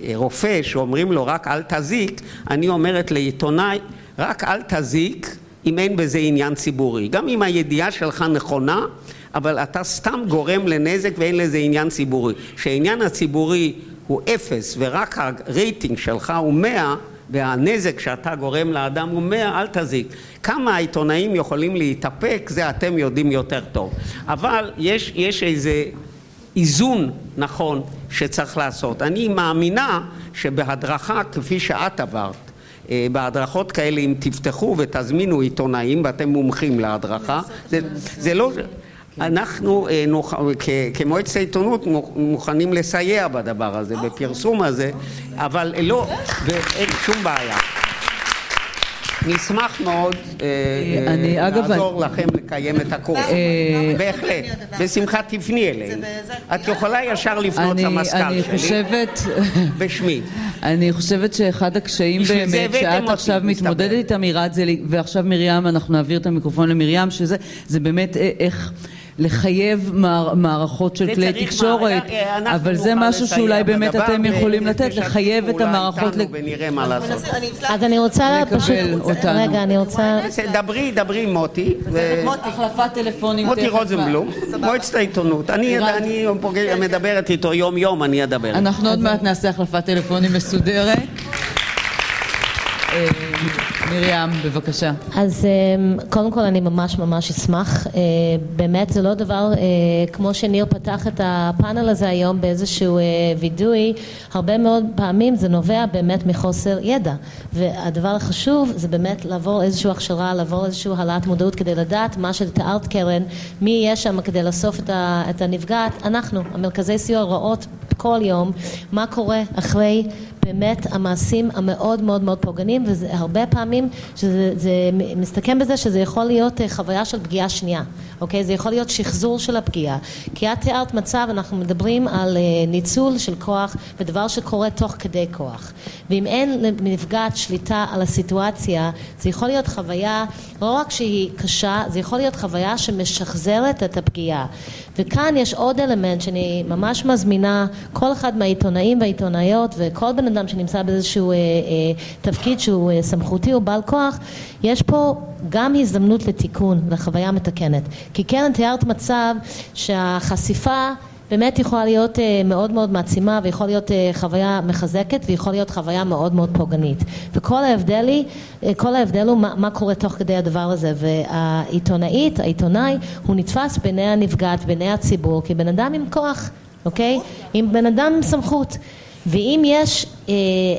Speaker 5: לרופא שאומרים לו רק אל תזיק, אני אומרת לעיתונאי רק אל תזיק אם אין בזה עניין ציבורי. גם אם הידיעה שלך נכונה, אבל אתה סתם גורם לנזק ואין לזה עניין ציבורי. כשהעניין הציבורי הוא אפס ורק הרייטינג שלך הוא מאה והנזק שאתה גורם לאדם הוא מאה, אל תזיק. כמה העיתונאים יכולים להתאפק, זה אתם יודעים יותר טוב. אבל יש, יש איזה איזון נכון שצריך לעשות. אני מאמינה שבהדרכה כפי שאת עברת, אה, בהדרכות כאלה אם תפתחו ותזמינו עיתונאים ואתם מומחים להדרכה, זה, זה לא... אנחנו אה, כמועצת העיתונות מוכנים לסייע בדבר הזה, בפרסום הזה, אבל לא, ואין שום בעיה. נשמח מאוד אה, אה, לעזור לכם לקיים את הקורס. אה, בהחלט. בשמחה תפני אלינו. את יכולה ישר לפנות למזכ"ל
Speaker 1: שלי.
Speaker 5: בשמי.
Speaker 1: אני חושבת שאחד הקשיים באמת שאת עכשיו מתמודדת איתם, ועכשיו מרים, אנחנו נעביר את המיקרופון למרים, שזה באמת איך... לחייב מערכות של כלי תקשורת, אבל זה משהו שאולי באמת אתם יכולים לתת, לחייב את המערכות...
Speaker 5: ונראה מה לעשות.
Speaker 6: אז אני רוצה פשוט... רגע, אני רוצה...
Speaker 5: דברי, דברי עם מוטי.
Speaker 1: מוטי, החלפת טלפונים.
Speaker 5: מוטי רוזנבלום, מועצת העיתונות. אני מדברת איתו יום יום, אני אדבר.
Speaker 1: אנחנו עוד מעט נעשה החלפת טלפונים מסודרת. אה, מרים, בבקשה.
Speaker 6: אז אה, קודם כל אני ממש ממש אשמח. אה, באמת זה לא דבר, כמו שניר פתח את הפאנל הזה היום באיזשהו וידוי, הרבה מאוד פעמים זה נובע באמת מחוסר ידע. והדבר החשוב זה באמת לעבור איזושהי הכשרה, לעבור איזושהי העלאת מודעות כדי לדעת מה שתיארת קרן, מי יהיה שם כדי לאסוף את הנפגעת. אנחנו, המרכזי סיוע רואות כל יום מה קורה אחרי באמת המעשים המאוד מאוד מאוד פוגעניים והרבה פעמים שזה מסתכם בזה שזה יכול להיות אה, חוויה של פגיעה שנייה אוקיי? זה יכול להיות שחזור של הפגיעה. כי את תיארת מצב, אנחנו מדברים על אה, ניצול של כוח ודבר שקורה תוך כדי כוח. ואם אין לנפגעת שליטה על הסיטואציה זה יכול להיות חוויה לא רק שהיא קשה זה יכול להיות חוויה שמשחזרת את הפגיעה. וכאן יש עוד אלמנט שאני ממש מזמינה כל אחד מהעיתונאים והעיתונאיות וכל בן אדם שנמצא באיזשהו אה, אה, תפקיד שהוא אה, סמכותי או בעל כוח יש פה גם הזדמנות לתיקון, לחוויה מתקנת. כי כן תיארת מצב שהחשיפה באמת יכולה להיות אה, מאוד מאוד מעצימה ויכול להיות אה, חוויה מחזקת ויכול להיות חוויה מאוד מאוד פוגענית וכל ההבדל היא, אה, כל ההבדל הוא מה, מה קורה תוך כדי הדבר הזה והעיתונאית, העיתונאי הוא נתפס בעיני הנפגעת, בעיני הציבור כבן אדם עם כוח, אוקיי? עם בן אדם עם סמכות ואם יש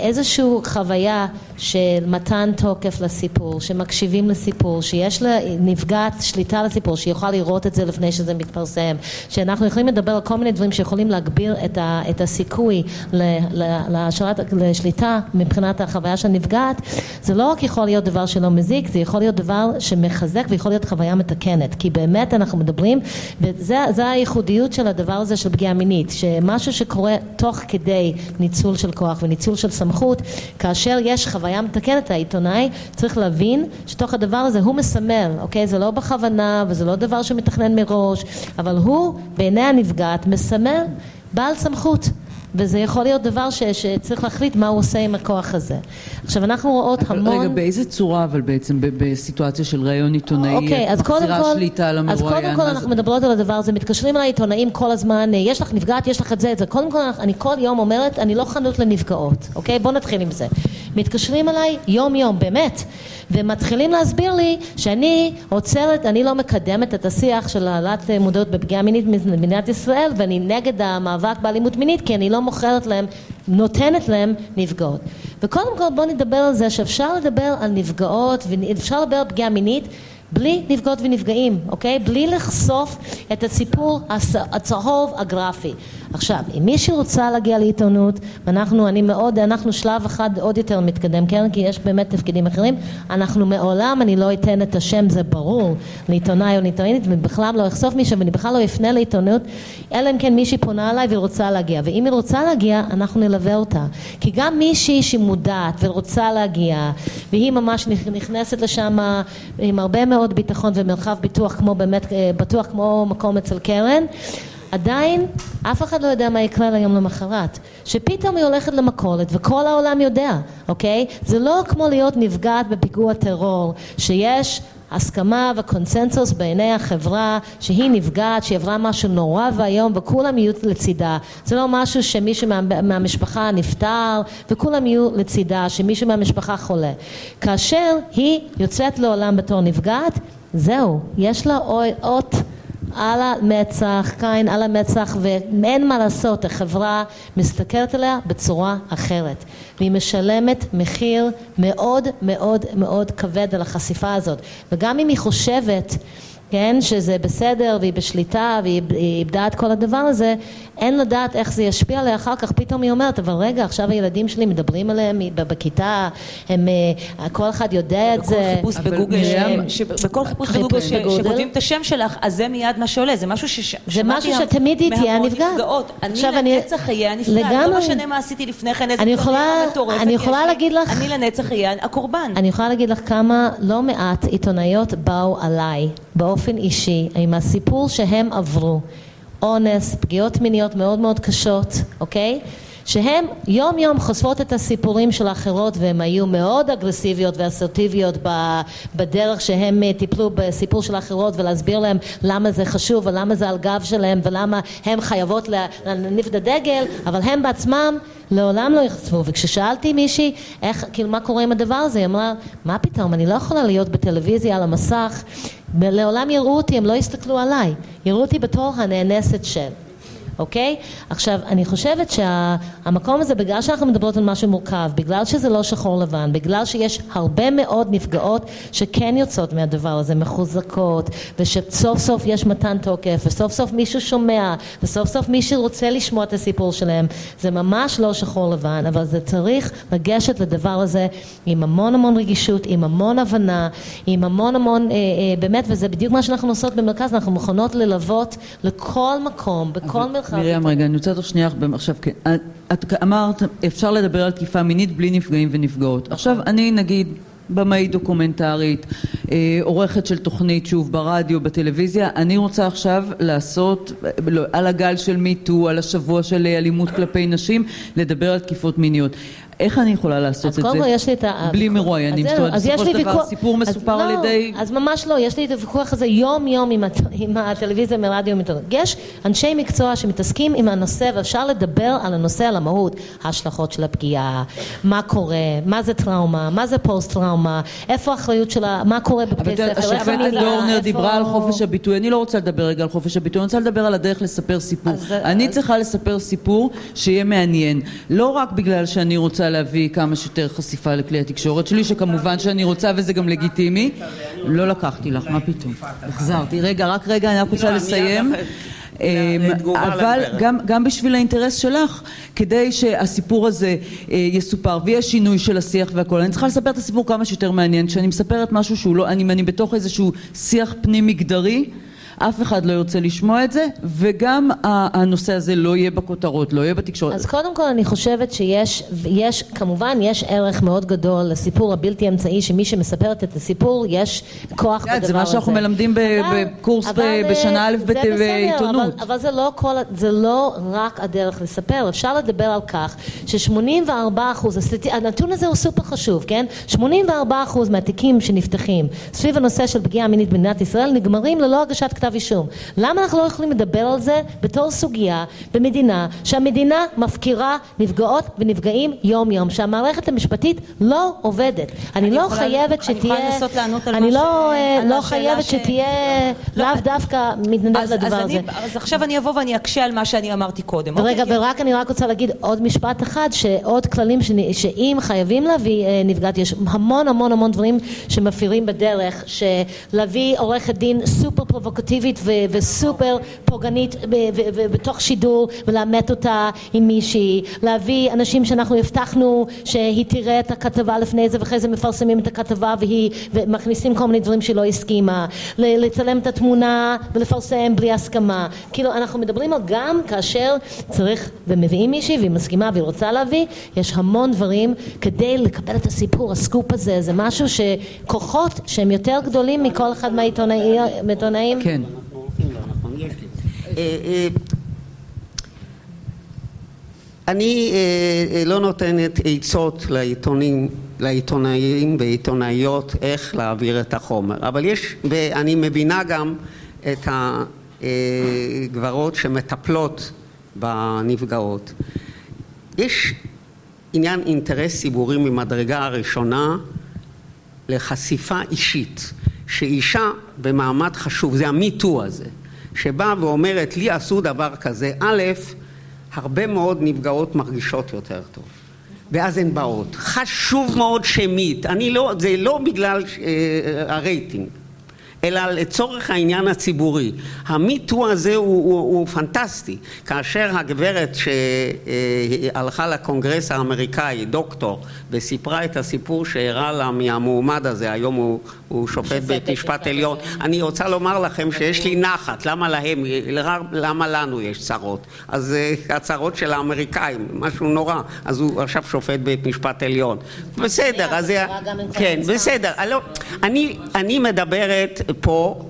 Speaker 6: איזושהי חוויה של מתן תוקף לסיפור, שמקשיבים לסיפור, שיש לנפגעת שליטה לסיפור, שהיא יכולה לראות את זה לפני שזה מתפרסם, שאנחנו יכולים לדבר על כל מיני דברים שיכולים להגביר את, ה, את הסיכוי לשרת, לשליטה מבחינת החוויה של נפגעת, זה לא רק יכול להיות דבר שלא מזיק, זה יכול להיות דבר שמחזק ויכול להיות חוויה מתקנת, כי באמת אנחנו מדברים, וזה הייחודיות של הדבר הזה של פגיעה מינית, שמשהו שקורה תוך כדי ניצול של כוח וניצול ניצול של סמכות, כאשר יש חוויה מתקנת, העיתונאי צריך להבין שתוך הדבר הזה הוא מסמל, אוקיי? זה לא בכוונה וזה לא דבר שמתכנן מראש, אבל הוא בעיני הנפגעת מסמל בעל סמכות. וזה יכול להיות דבר ש, שצריך להחליט מה הוא עושה עם הכוח הזה. עכשיו אנחנו רואות אבל המון...
Speaker 1: רגע, באיזה צורה אבל בעצם בסיטואציה של ראיון עיתונאי אוקיי, אז מחזירה כל, שליטה על המרואיין?
Speaker 6: אז קודם כל אנחנו מדברות על הדבר הזה, מתקשרים אליי עיתונאים כל הזמן, יש לך נפגעת, יש לך את זה, את זה. קודם כל אני כל יום אומרת, אני לא חנות לנפגעות, אוקיי? בואו נתחיל עם זה. מתקשרים אליי יום יום, באמת. ומתחילים להסביר לי שאני עוצרת, אני לא מקדמת את השיח של העלאת מודעות בפגיעה מינית במדינת ישראל ואני נגד המאבק באלימות מינית כי אני לא מוכרת להם, נותנת להם נפגעות. וקודם כל בואו נדבר על זה שאפשר לדבר על נפגעות ואפשר לדבר על פגיעה מינית בלי נפגעות ונפגעים, אוקיי? בלי לחשוף את הסיפור הצהוב הגרפי. עכשיו, אם מישהי רוצה להגיע לעיתונות, ואנחנו, אני מאוד, אנחנו שלב אחד עוד יותר מתקדם, כן? כי יש באמת תפקידים אחרים, אנחנו מעולם, אני לא אתן את השם, זה ברור, לעיתונאי או לעיתונאית, ובכלל לא אחשוף מישהו, ואני בכלל לא אפנה לעיתונות, אלא אם כן מישהי פונה אליי והיא רוצה להגיע. ואם היא רוצה להגיע, אנחנו נלווה אותה. כי גם מישהי שמודעת ורוצה להגיע, והיא ממש נכנסת לשם עם הרבה מאוד ביטחון ומרחב ביטוח, כמו באמת, אה, בטוח כמו מקום אצל קרן, עדיין אף אחד לא יודע מה יקרה ליום למחרת. שפתאום היא הולכת למכולת וכל העולם יודע, אוקיי? זה לא כמו להיות נפגעת בפיגוע טרור, שיש הסכמה וקונסנזוס בעיני החברה שהיא נפגעת, שהיא עברה משהו נורא ואיום וכולם יהיו לצידה. זה לא משהו שמישהו מה, מהמשפחה נפטר וכולם יהיו לצידה, שמישהו מהמשפחה חולה. כאשר היא יוצאת לעולם בתור נפגעת, זהו, יש לה אות על המצח, קין על המצח, ואין מה לעשות, החברה מסתכלת עליה בצורה אחרת. והיא משלמת מחיר מאוד מאוד מאוד כבד על החשיפה הזאת. וגם אם היא חושבת כן, שזה בסדר והיא בשליטה והיא איבדה את כל הדבר הזה, אין לדעת איך זה ישפיע עליה אחר כך, פתאום היא אומרת, אבל רגע, עכשיו הילדים שלי מדברים עליהם בכיתה, הם, אה, כל אחד יודע את זה.
Speaker 3: חיפוש בגוגל, בכל חיפוש בגוגל שכותבים את השם שלך, אז זה מיד מה שעולה, זה משהו
Speaker 6: ששמעתי זה משהו שתמיד היא תהיה הנפגעת.
Speaker 3: אני לנצח אהיה הנפגעת, לא משנה מה עשיתי לפני כן, איזה
Speaker 6: קריירה מטורפת אני יכולה להגיד לך,
Speaker 3: אני לנצח אהיה הקורבן.
Speaker 6: אני יכולה להגיד לך כמה לא מעט עיתונאיות באו עליי באופן אישי עם הסיפור שהם עברו, אונס, פגיעות מיניות מאוד מאוד קשות, אוקיי? שהן יום יום חושפות את הסיפורים של האחרות והן היו מאוד אגרסיביות ואסרטיביות בדרך שהן אה, טיפלו בסיפור של האחרות ולהסביר להם למה זה חשוב ולמה זה על גב שלהם ולמה הן חייבות להניף את הדגל אבל הן בעצמם לעולם לא יחשפו וכששאלתי מישהי איך כאילו מה קורה עם הדבר הזה היא אמרה מה פתאום אני לא יכולה להיות בטלוויזיה על המסך לעולם יראו אותי הם לא יסתכלו עליי. יראו אותי בתור הנאנסת של אוקיי? עכשיו, אני חושבת שהמקום הזה, בגלל שאנחנו מדברות על משהו מורכב, בגלל שזה לא שחור לבן, בגלל שיש הרבה מאוד נפגעות שכן יוצאות מהדבר הזה, מחוזקות, ושסוף סוף יש מתן תוקף, וסוף סוף מישהו שומע, וסוף סוף מישהו רוצה לשמוע את הסיפור שלהם, זה ממש לא שחור לבן, אבל זה צריך לגשת לדבר הזה עם המון המון רגישות, עם המון הבנה, עם המון המון, אה, אה, באמת, וזה בדיוק מה שאנחנו עושות במרכז, אנחנו מוכנות ללוות לכל מקום, בכל מרחב.
Speaker 1: מרים, רגע, אני רוצה אותך שנייה עכשיו, כן. את אמרת, אפשר לדבר על תקיפה מינית בלי נפגעים ונפגעות. עכשיו, אני נגיד... במאית דוקומנטרית, אה, עורכת של תוכנית שוב ברדיו, בטלוויזיה, אני רוצה עכשיו לעשות לא, על הגל של מיטו, על השבוע של אלימות כלפי נשים, לדבר על תקיפות מיניות. איך אני יכולה לעשות את זה?
Speaker 6: אז קודם כל יש לי את ה...
Speaker 1: בלי מרואיינים, זאת אומרת, בסופו של דבר סיפור מסופר על
Speaker 6: לא,
Speaker 1: ידי...
Speaker 6: אז ממש לא, יש לי את הוויכוח הזה יום יום עם הטלוויזיה, מרדיו, יש אנשי מקצוע שמתעסקים עם הנושא ואפשר לדבר על הנושא, על המהות, ההשלכות של הפגיעה, מה קורה, מה זה טראומה, מה זה פוסט טראומה, איפה האחריות שלה, מה קורה בבתי ספר,
Speaker 1: השופטת דורנר דיברה על חופש הביטוי, אני לא רוצה לדבר רגע על חופש הביטוי, אני רוצה לדבר על הדרך לספר סיפור. אני צריכה לספר סיפור שיהיה מעניין, לא רק בגלל שאני רוצה להביא כמה שיותר חשיפה לכלי התקשורת שלי, שכמובן שאני רוצה וזה גם לגיטימי. לא לקחתי לך, מה פתאום? החזרתי. רגע, רק רגע, אני רק רוצה לא, לסיים. אמ, אבל גם, גם בשביל האינטרס שלך, כדי שהסיפור הזה אה, יסופר ויש שינוי של השיח והכל, אני צריכה לספר את הסיפור כמה שיותר מעניין. כשאני מספרת משהו שהוא לא, אני, אני בתוך איזשהו שיח פנים מגדרי אף אחד לא ירצה לשמוע את זה, וגם הנושא הזה לא יהיה בכותרות, לא יהיה בתקשורת.
Speaker 6: אז קודם כל אני חושבת שיש, יש, כמובן יש ערך מאוד גדול לסיפור הבלתי אמצעי, שמי שמספרת את הסיפור, יש כוח בדבר הזה.
Speaker 1: זה מה שאנחנו מלמדים בקורס בשנה א' בעיתונות.
Speaker 6: אבל, אבל זה, לא כל, זה לא רק הדרך לספר, אפשר לדבר על כך ש-84 אחוז, הנתון הזה הוא סופר חשוב, כן? 84 אחוז מהתיקים שנפתחים סביב הנושא של פגיעה מינית במדינת ישראל נגמרים ללא הגשת כתב כתב אישום. למה אנחנו לא יכולים לדבר על זה בתור סוגיה במדינה שהמדינה מפקירה נפגעות ונפגעים יום יום, שהמערכת המשפטית לא עובדת. אני לא חייבת שתהיה... אני יכולה לנסות לענות על אני לא, אה, לא חייבת שתהיה לא, לאו דווקא מתנדב לדבר הזה.
Speaker 3: אז עכשיו אני אבוא ואני אקשה על מה שאני אמרתי קודם.
Speaker 6: רגע, אוקיי? ורק אני רק רוצה להגיד עוד משפט אחד, שעוד כללים שאם חייבים להביא אה, נפגעת, יש המון המון המון דברים שמפעילים בדרך, שלהביא עורכת דין סופר פרובוקטיבית אגרסיבית וסופר פוגענית בתוך שידור ולאמת אותה עם מישהי, להביא אנשים שאנחנו הבטחנו שהיא תראה את הכתבה לפני זה ואחרי זה מפרסמים את הכתבה והיא, ומכניסים כל מיני דברים שהיא לא הסכימה, לצלם את התמונה ולפרסם בלי הסכמה. כאילו אנחנו מדברים על גם כאשר צריך ומביאים מישהי והיא מסכימה והיא רוצה להביא, יש המון דברים כדי לקבל את הסיפור, הסקופ הזה, זה משהו שכוחות שהם יותר גדולים מכל אחד מהעיתונאים.
Speaker 1: כן.
Speaker 5: אה, אה, אני אה, לא נותנת עצות לעיתונים, לעיתונאים ועיתונאיות איך להעביר את החומר, אבל יש, ואני מבינה גם את הגברות שמטפלות בנפגעות. יש עניין אינטרס ציבורי ממדרגה הראשונה לחשיפה אישית, שאישה במעמד חשוב, זה המיטו הזה, שבאה ואומרת לי עשו דבר כזה, א', הרבה מאוד נפגעות מרגישות יותר טוב. ואז הן באות. חשוב מאוד שמית, אני לא, זה לא בגלל אה, הרייטינג. אלא לצורך העניין הציבורי. המיטו הזה הוא, הוא, הוא פנטסטי. כאשר הגברת שהלכה לקונגרס האמריקאי, דוקטור, וסיפרה את הסיפור שאירע לה מהמועמד הזה, היום הוא, הוא שופט בית משפט עליון, אני רוצה לומר לכם שיש לי נחת, למה להם, למה לנו יש צרות? אז אה, הצרות של האמריקאים, משהו נורא, אז הוא עכשיו שופט בית משפט עליון. בסדר, אז זה... כן, בסדר. אני מדברת פה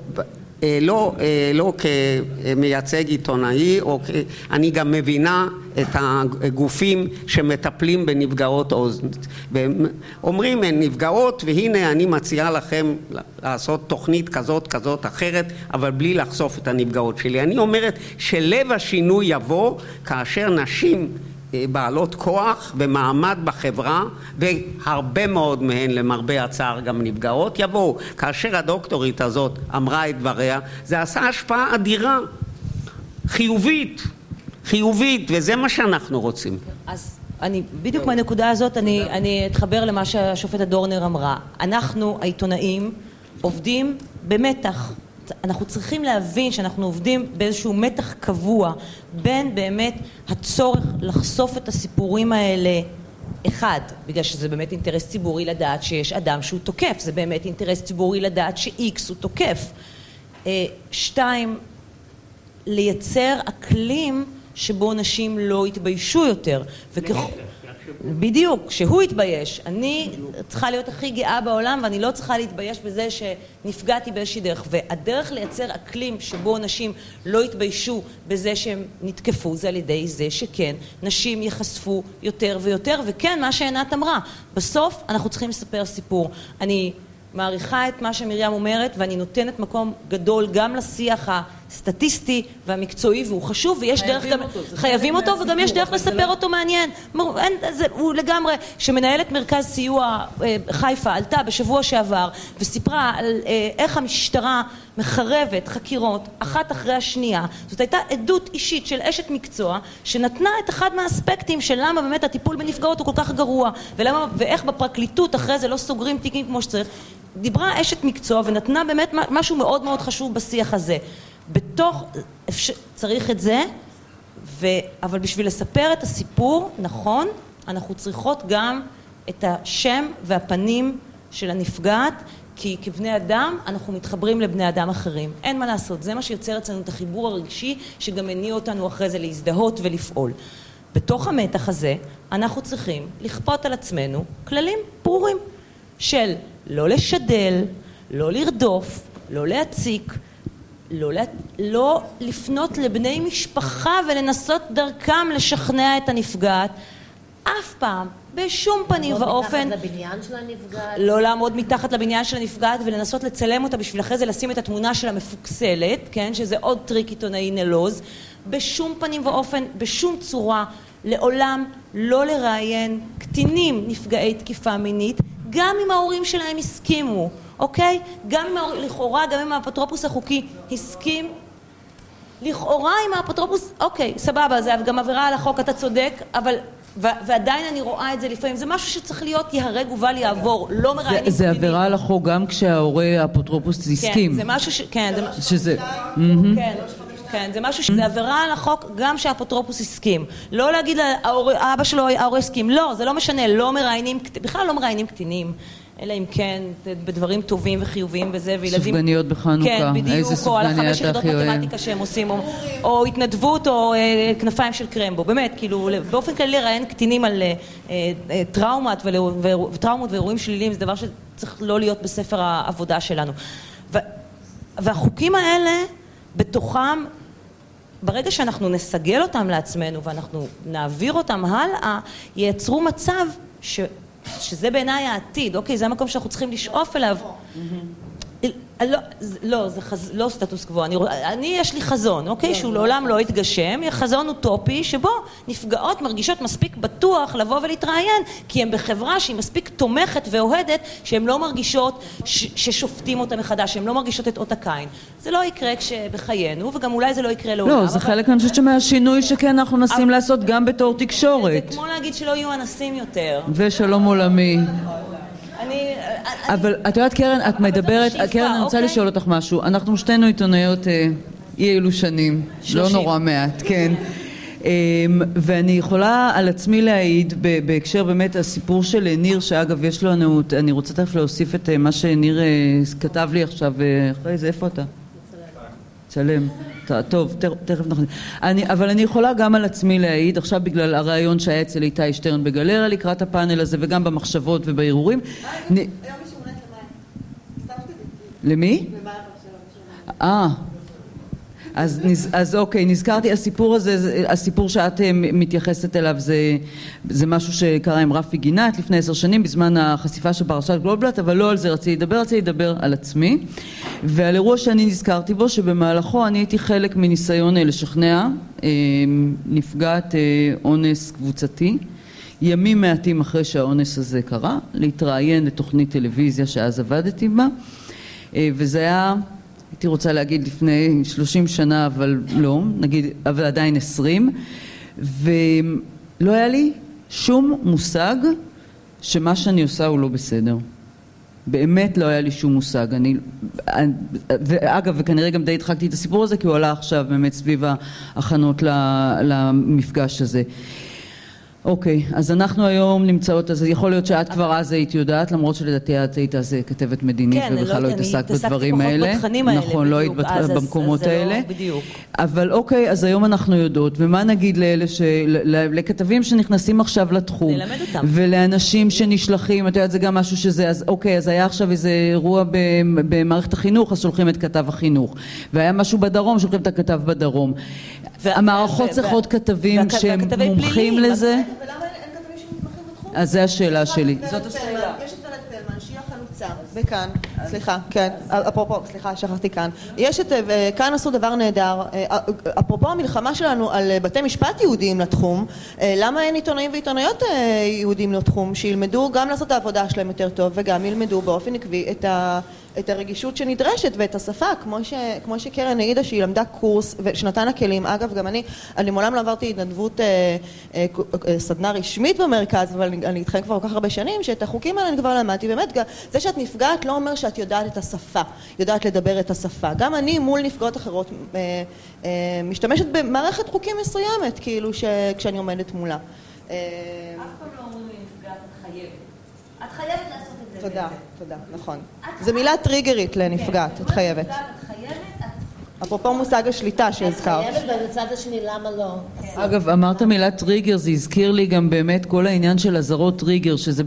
Speaker 5: אה, לא, אה, לא כמייצג עיתונאי. אני גם מבינה את הגופים שמטפלים בנפגעות אוזן. אומרים הן נפגעות והנה אני מציעה לכם לעשות תוכנית כזאת כזאת אחרת אבל בלי לחשוף את הנפגעות שלי. אני אומרת שלב השינוי יבוא כאשר נשים אה, בעלות כוח ומעמד בחברה והרבה מאוד מהן למרבה הצער גם נפגעות יבואו כאשר הדוקטורית הזאת אמרה את דבריה זה עשה השפעה אדירה חיובית חיובית וזה מה שאנחנו רוצים.
Speaker 3: אז אני בדיוק מהנקודה הזאת אני, אני אתחבר למה שהשופטת דורנר אמרה. אנחנו העיתונאים עובדים במתח. אנחנו צריכים להבין שאנחנו עובדים באיזשהו מתח קבוע בין באמת הצורך לחשוף את הסיפורים האלה אחד, בגלל שזה באמת אינטרס ציבורי לדעת שיש אדם שהוא תוקף, זה באמת אינטרס ציבורי לדעת שאיקס הוא תוקף. אה, שתיים, לייצר אקלים שבו נשים לא יתביישו יותר. וככל... בדיוק, שהוא יתבייש. אני צריכה להיות הכי גאה בעולם ואני לא צריכה להתבייש בזה שנפגעתי באיזושהי דרך. והדרך לייצר אקלים שבו נשים לא יתביישו בזה שהם נתקפו זה על ידי זה שכן, נשים ייחשפו יותר ויותר, וכן, מה שעינת אמרה, בסוף אנחנו צריכים לספר סיפור. אני מעריכה את מה שמרים אומרת ואני נותנת מקום גדול גם לשיח הסטטיסטי והמקצועי והוא חשוב ויש דרך גם, אותו, חייבים אותו וגם יש דרך לספר לא... אותו מעניין, אין, זה, הוא לגמרי, שמנהלת מרכז סיוע אה, חיפה עלתה בשבוע שעבר וסיפרה על אה, איך המשטרה מחרבת חקירות אחת אחרי השנייה, זאת הייתה עדות אישית של אשת מקצוע שנתנה את אחד מהאספקטים של למה באמת הטיפול בנפגעות הוא כל כך גרוע ולמה, ואיך בפרקליטות אחרי זה לא סוגרים תיקים כמו שצריך. דיברה אשת מקצוע ונתנה באמת משהו מאוד מאוד חשוב בשיח הזה. בתוך, אפשר, צריך את זה, ו, אבל בשביל לספר את הסיפור, נכון, אנחנו צריכות גם את השם והפנים של הנפגעת, כי כבני אדם אנחנו מתחברים לבני אדם אחרים. אין מה לעשות, זה מה שיוצר אצלנו את החיבור הרגשי שגם מניע אותנו אחרי זה להזדהות ולפעול. בתוך המתח הזה אנחנו צריכים לכפות על עצמנו כללים ברורים של לא לשדל, לא לרדוף, לא להציק, לא, לא לפנות לבני משפחה ולנסות דרכם לשכנע את הנפגעת אף פעם, בשום פנים
Speaker 6: לא
Speaker 3: ואופן.
Speaker 6: לא מתחת לבניין של הנפגעת?
Speaker 3: לא לעמוד מתחת לבניין של הנפגעת ולנסות לצלם אותה בשביל אחרי זה לשים את התמונה שלה מפוקסלת, כן, שזה עוד טריק עיתונאי נלוז. בשום פנים ואופן, בשום צורה, לעולם לא לראיין קטינים נפגעי תקיפה מינית, גם אם ההורים שלהם הסכימו, אוקיי? גם אם, לכאורה, גם אם האפוטרופוס החוקי הסכים לכאורה אם האפוטרופוס, אוקיי, סבבה, זה גם עבירה על החוק, אתה צודק, אבל ועדיין אני רואה את זה לפעמים, זה משהו שצריך להיות ייהרג ובל יעבור, לא מראיינים קטינים.
Speaker 1: זה עבירה על החוק גם כשההורה האפוטרופוס
Speaker 3: כן,
Speaker 1: הסכים.
Speaker 3: כן, זה משהו ש... כן, זה...
Speaker 1: שזה...
Speaker 3: כן. כן, זה משהו שזה עבירה על החוק גם שהאפוטרופוס הסכים. לא להגיד לאבא שלו, ההורה הסכים. לא, זה לא משנה, לא מראיינים, בכלל לא מראיינים קטינים. אלא אם כן בדברים טובים וחיוביים וזה, וילדים...
Speaker 1: סופגניות בחנוכה,
Speaker 3: כן, בדיוק,
Speaker 1: איזה סופגניה אתה הכי
Speaker 3: אוהב. או על החמש יחידות מתמטיקה שהם עושים, או, או התנדבות או אה, כנפיים של קרמבו, באמת, כאילו, באופן כללי לראיין קטינים על אה, אה, טראומות וטראומות ואירועים שליליים זה דבר שצריך לא להיות בספר העבודה שלנו. ו, והחוקים האלה, בתוכם ברגע שאנחנו נסגל אותם לעצמנו ואנחנו נעביר אותם הלאה, ייצרו מצב ש... שזה בעיניי העתיד, אוקיי? זה המקום שאנחנו צריכים לשאוף אליו. לא, לא, זה חז... לא סטטוס קוו, אני, אני יש לי חזון, אוקיי? שהוא לעולם לא יתגשם, חזון אוטופי שבו נפגעות מרגישות מספיק בטוח לבוא ולהתראיין כי הן בחברה שהיא מספיק תומכת ואוהדת שהן לא מרגישות ש... ששופטים אותה מחדש, שהן לא מרגישות את אות הקין. זה לא יקרה בחיינו וגם אולי זה לא יקרה לעולם.
Speaker 1: לא, זה אבל... חלק אני חושבת שמהשינוי שכן אנחנו מנסים אבל... לעשות גם בתור תקשורת.
Speaker 3: זה כמו להגיד שלא יהיו אנסים יותר.
Speaker 1: ושלום עולמי. אבל את יודעת קרן, את מדברת, קרן אני רוצה אוקיי? לשאול אותך משהו, אנחנו שתינו עיתונאיות אה, אי אלו שנים, לא נורא מעט, כן. אמ, ואני יכולה על עצמי להעיד בהקשר באמת הסיפור של ניר שאגב יש לנו, אני רוצה תכף להוסיף את אה, מה שניר אה, כתב לי עכשיו, אחרי זה איפה אתה? צלם. טוב, תכף נכניס. אבל אני יכולה גם על עצמי להעיד, עכשיו בגלל הריאיון שהיה אצל איתי שטרן בגלריה לקראת הפאנל הזה וגם במחשבות ובערעורים. למי? אה, אז, אז אוקיי, נזכרתי, הסיפור הזה, הסיפור שאת אה, מתייחסת אליו זה, זה משהו שקרה עם רפי גינת לפני עשר שנים בזמן החשיפה של פרשת גלובלט, אבל לא על זה רציתי לדבר, רציתי לדבר על עצמי. ועל אירוע שאני נזכרתי בו שבמהלכו אני הייתי חלק מניסיון אה, לשכנע אה, נפגעת אונס קבוצתי. ימים מעטים אחרי שהאונס הזה קרה, להתראיין לתוכנית טלוויזיה שאז עבדתי בה וזה היה הייתי רוצה להגיד לפני שלושים שנה אבל לא, נגיד אבל עדיין עשרים. ולא היה לי שום מושג שמה שאני עושה הוא לא בסדר. באמת לא היה לי שום מושג. אני, ואגב וכנראה גם די הדחקתי את הסיפור הזה כי הוא עלה עכשיו באמת סביב ההכנות למפגש הזה אוקיי, אז אנחנו היום נמצאות, אז יכול להיות שאת כבר אז היית יודעת, למרות שלדעתי את היית אז כתבת מדינית
Speaker 3: כן,
Speaker 1: ובכלל לא התעסקת בדברים האלה.
Speaker 3: כן, אני התעסקתי פחות בתכנים
Speaker 1: האלה, נכון, לא היית במקומות האלה. אבל אוקיי, אז היום אנחנו יודעות, ומה נגיד לאלה, לכתבים שנכנסים עכשיו לתחום,
Speaker 3: נלמד אותם.
Speaker 1: ולאנשים שנשלחים, את יודעת, זה גם משהו שזה, אז אוקיי, אז היה עכשיו איזה אירוע במערכת החינוך, אז שולחים את כתב החינוך, והיה משהו בדרום, שולחים את הכתב בדרום. המערכות צריכות כתבים שהם מומחים לזה.
Speaker 4: ולמה אין כתבים שמתמחים בתחום?
Speaker 1: אז זו השאלה שלי.
Speaker 4: זאת השאלה. יש את ורד פלמן, שהיא החלוצה, וכאן, סליחה, כן, אפרופו, סליחה, שכחתי כאן. יש את, כאן עשו דבר נהדר, אפרופו המלחמה שלנו על בתי משפט יהודיים לתחום, למה אין עיתונאים ועיתונאיות יהודים לתחום, שילמדו גם לעשות את העבודה שלהם יותר טוב, וגם ילמדו באופן עקבי את ה... את הרגישות שנדרשת ואת השפה, כמו, ש, כמו שקרן העידה שהיא למדה קורס ושנתן לה כלים. אגב, גם אני, אני מעולם לא עברתי התנדבות אה, אה, אה, סדנה רשמית במרכז, אבל אני, אני איתכם כבר כל כך הרבה שנים, שאת החוקים האלה אני כבר למדתי. באמת, גם, זה שאת נפגעת לא אומר שאת יודעת את השפה, יודעת לדבר את השפה. גם אני מול נפגעות אחרות אה, אה, משתמשת במערכת חוקים מסוימת, כאילו, ש, כשאני עומדת מולה.
Speaker 3: אה, אף פעם לא אומרים לי נפגעת, את חייבת. את חייבת לעשות
Speaker 4: תודה, תודה, נכון. זו מילה טריגרית לנפגעת, את חייבת. אפרופו מושג השליטה שהזכרת.
Speaker 6: את חייבת ובצד השני למה לא?
Speaker 1: אגב, אמרת מילה טריגר, זה הזכיר לי גם באמת כל העניין של אזהרות טריגר, שזה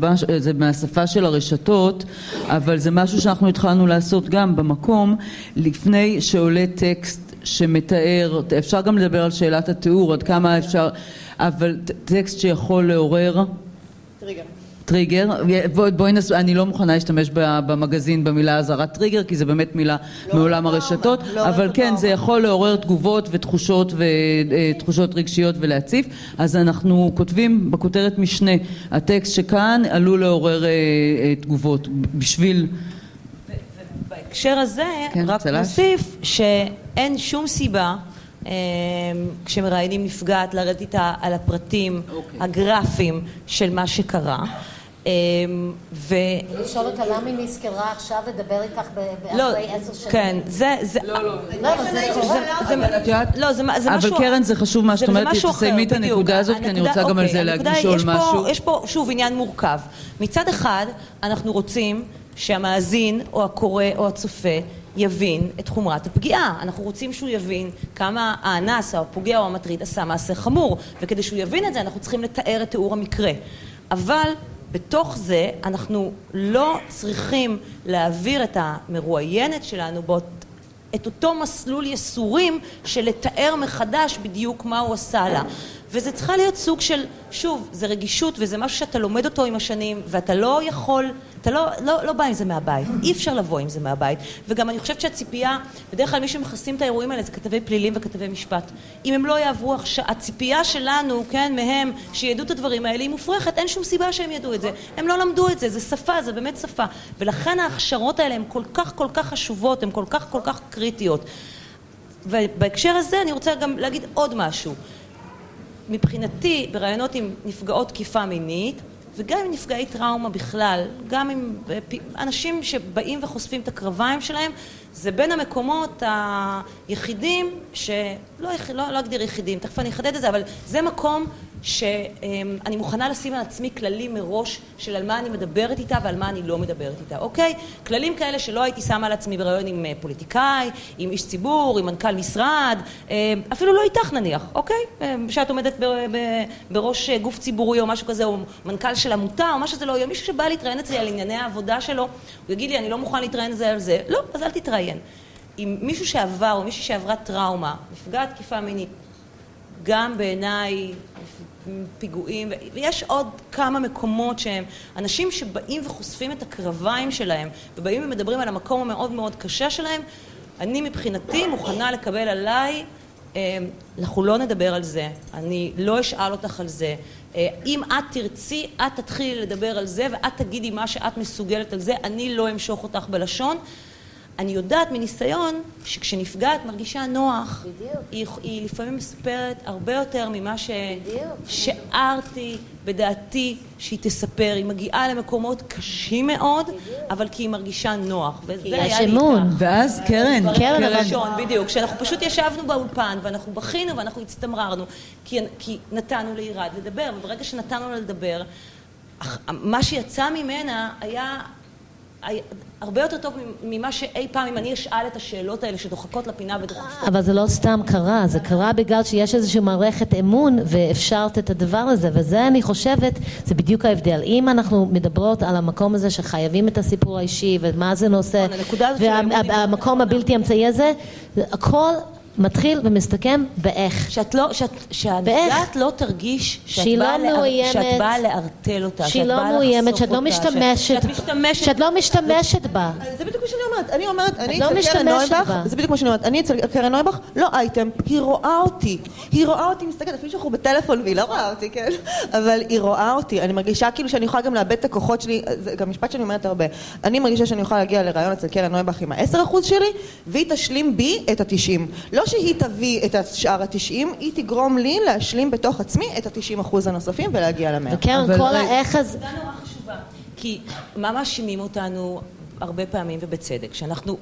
Speaker 1: מהשפה של הרשתות, אבל זה משהו שאנחנו התחלנו לעשות גם במקום, לפני שעולה טקסט שמתאר, אפשר גם לדבר על שאלת התיאור, עד כמה אפשר, אבל טקסט שיכול לעורר...
Speaker 4: טריגר.
Speaker 1: טריגר, בואי בוא נס... אני לא מוכנה להשתמש במגזין במילה אזהרת טריגר כי זה באמת מילה לא מעולם לא הרשתות, לא אבל לא כן זה יכול לעורר תגובות ותחושות ותחושות רגשיות ולהציף, אז אנחנו כותבים בכותרת משנה, הטקסט שכאן עלול לעורר אה, אה, תגובות בשביל
Speaker 3: בהקשר הזה כן, רק צלש. נוסיף שאין שום סיבה אה, כשמראיינים נפגעת לרדת איתה על הפרטים okay. אוקיי. הגרפיים של מה שקרה
Speaker 6: ו... לשאול אותה למה היא נזכרה עכשיו לדבר איתך לא, אחרי עשר שנים.
Speaker 3: כן, זה... לא, לא.
Speaker 1: לא, זה משהו... אבל קרן זה חשוב מה שאת אומרת, תסיימי את הנקודה הזאת, כי אני רוצה גם על זה לשאול משהו.
Speaker 3: יש פה שוב עניין מורכב. מצד אחד, אנחנו רוצים שהמאזין, או הקורא, או הצופה, יבין את חומרת הפגיעה. אנחנו רוצים שהוא יבין כמה האנס, או הפוגע, או המטריד עשה מעשה חמור. וכדי שהוא יבין את זה, אנחנו צריכים לתאר את תיאור המקרה. אבל בתוך זה אנחנו לא צריכים להעביר את המרואיינת שלנו באות, את אותו מסלול יסורים של לתאר מחדש בדיוק מה הוא עשה לה. וזה צריכה להיות סוג של, שוב, זה רגישות וזה משהו שאתה לומד אותו עם השנים ואתה לא יכול אתה לא, לא, לא בא עם זה מהבית, אי אפשר לבוא עם זה מהבית. וגם אני חושבת שהציפייה, בדרך כלל מי שמכסים את האירועים האלה זה כתבי פלילים וכתבי משפט. אם הם לא יעברו עכשיו, הציפייה שלנו, כן, מהם, שידעו את הדברים האלה, היא מופרכת, אין שום סיבה שהם ידעו את זה. הם לא למדו את זה, זה שפה, זה באמת שפה. ולכן ההכשרות האלה הן כל כך כל כך חשובות, הן כל כך כל כך קריטיות. ובהקשר הזה אני רוצה גם להגיד עוד משהו. מבחינתי, בראיונות עם נפגעות תקיפה מינית, וגם עם נפגעי טראומה בכלל, גם עם אנשים שבאים וחושפים את הקרביים שלהם, זה בין המקומות היחידים, שלא לא, לא אגדיר יחידים, תכף אני אחדד את זה, אבל זה מקום שאני מוכנה לשים על עצמי כללים מראש של על מה אני מדברת איתה ועל מה אני לא מדברת איתה, אוקיי? כללים כאלה שלא הייתי שמה על עצמי בראיון עם אה, פוליטיקאי, עם איש ציבור, עם מנכ"ל משרד, אה, אפילו לא איתך נניח, אוקיי? אה, שאת עומדת בראש גוף ציבורי או משהו כזה, או מנכ"ל של עמותה או מה שזה לא יהיה, מישהו שבא להתראיין אצלי על ענייני העבודה שלו, הוא יגיד לי אני לא מוכן להתראיין זה על זה, לא, אז אל תתראיין. עם מישהו שעבר או מישהי שעברה טראומה, נפגעת תקיפה מינית, גם בעיניי פיגועים, ויש עוד כמה מקומות שהם אנשים שבאים וחושפים את הקרביים שלהם ובאים ומדברים על המקום המאוד מאוד קשה שלהם, אני מבחינתי מוכנה לקבל עליי, אה, אנחנו לא נדבר על זה, אני לא אשאל אותך על זה, אה, אם את תרצי, את תתחילי לדבר על זה ואת תגידי מה שאת מסוגלת על זה, אני לא אמשוך אותך בלשון אני יודעת מניסיון שכשנפגעת מרגישה נוח, היא, היא לפעמים מספרת הרבה יותר ממה ששארתי בדעתי שהיא תספר. היא מגיעה למקומות קשים מאוד, בדיוק. אבל כי היא מרגישה נוח.
Speaker 6: כי יש אמון.
Speaker 1: ואז קרן,
Speaker 3: קרן ראשון, בדיוק. כשאנחנו פשוט ישבנו באולפן ואנחנו בכינו ואנחנו הצטמררנו, כי, כי נתנו לירד לדבר, וברגע שנתנו לה לדבר, מה שיצא ממנה היה הרבה יותר טוב ממה שאי פעם אם אני אשאל את השאלות האלה שדוחקות לפינה ודוחפות.
Speaker 6: אבל זה לא סתם קרה, זה קרה בגלל שיש איזושהי מערכת אמון ואפשרת את הדבר הזה, וזה אני חושבת, זה בדיוק ההבדל. אם אנחנו מדברות על המקום הזה שחייבים את הסיפור האישי ומה זה נושא, והמקום הבלתי אמצעי הזה, הכל מתחיל ומסתכם באיך.
Speaker 3: שאת לא, שאת, שהנפגעת לא תרגיש שאת באה, לא מאוימת, שאת באה לערטל אותה,
Speaker 6: שהיא לא מאוימת, שאת לא משתמשת, שאת, משתמשת, שאת לא משתמשת בה.
Speaker 4: זה בדיוק מה שאני אומרת, אני אומרת, אני לא אצל קרן נויבך, זה בדיוק מה שאני אומרת, אני אצל קרן נויבך, לא אייטם, היא רואה אותי, היא רואה אותי מסתכלת, אפילו שאנחנו בטלפון והיא לא רואה אותי, כן, אבל היא רואה אותי, אני מרגישה כאילו שאני יכולה גם לאבד את הכוחות שלי, זה גם משפט שאני אומרת הרבה, אני מרגישה שאני יכולה להגיע לרעיון אצל קרן נויבך עם ה-10% שלי, והיא תשלים בי את ה-90. לא שהיא תביא את השאר התשעים, היא תגרום לי להשלים בתוך עצמי את התשעים אחוז הנוספים ולהגיע למאה.
Speaker 6: וקרן, כל האיך הזה...
Speaker 3: זה נורא חשובה. כי מה מאשימים אותנו הרבה פעמים, ובצדק, שאנחנו...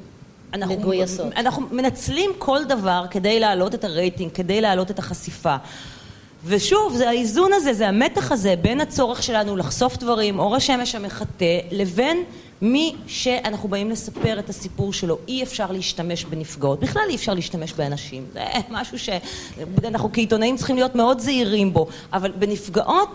Speaker 3: אנחנו, מגויסות. אנחנו מנצלים כל דבר כדי להעלות את הרייטינג, כדי להעלות את החשיפה. ושוב, זה האיזון הזה, זה המתח הזה בין הצורך שלנו לחשוף דברים, אור השמש המחטא, לבין מי שאנחנו באים לספר את הסיפור שלו, אי אפשר להשתמש בנפגעות, בכלל אי אפשר להשתמש באנשים, זה משהו שאנחנו כעיתונאים צריכים להיות מאוד זהירים בו, אבל בנפגעות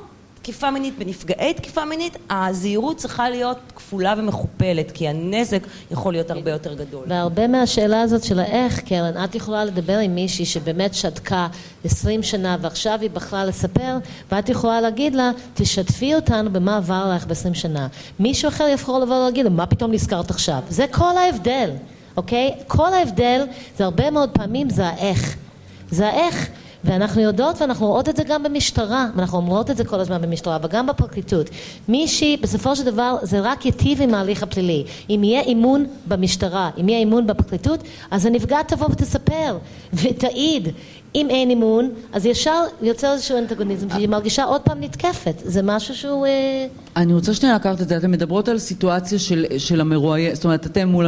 Speaker 3: תקיפה מינית, בנפגעי תקיפה מינית, הזהירות צריכה להיות כפולה ומכופלת, כי הנזק יכול להיות הרבה יותר גדול.
Speaker 6: והרבה מהשאלה הזאת של האיך, קרן, את יכולה לדבר עם מישהי שבאמת שתקה עשרים שנה ועכשיו היא בחרה לספר, ואת יכולה להגיד לה, תשתפי אותנו במה עבר לך בעשרים שנה. מישהו אחר יכול לבוא ולהגיד לו, מה פתאום נזכרת עכשיו? זה כל ההבדל, אוקיי? כל ההבדל, זה הרבה מאוד פעמים זה האיך. זה האיך. ואנחנו יודעות ואנחנו רואות את זה גם במשטרה, ואנחנו אומרות את זה כל הזמן במשטרה וגם בפרקליטות. מישהי, בסופו של דבר זה רק ייטיב עם ההליך הפלילי. אם יהיה אמון במשטרה, אם יהיה אמון בפרקליטות, אז הנפגעת תבוא ותספר ותעיד. אם אין אמון, אז ישר יוצא איזשהו אנטגוניזם, שהיא מרגישה עוד פעם נתקפת. זה משהו שהוא... אה,
Speaker 1: אני רוצה שנייה לקחת את זה. אתן מדברות על סיטואציה של, של המרואיינת, זאת אומרת, אתן מול,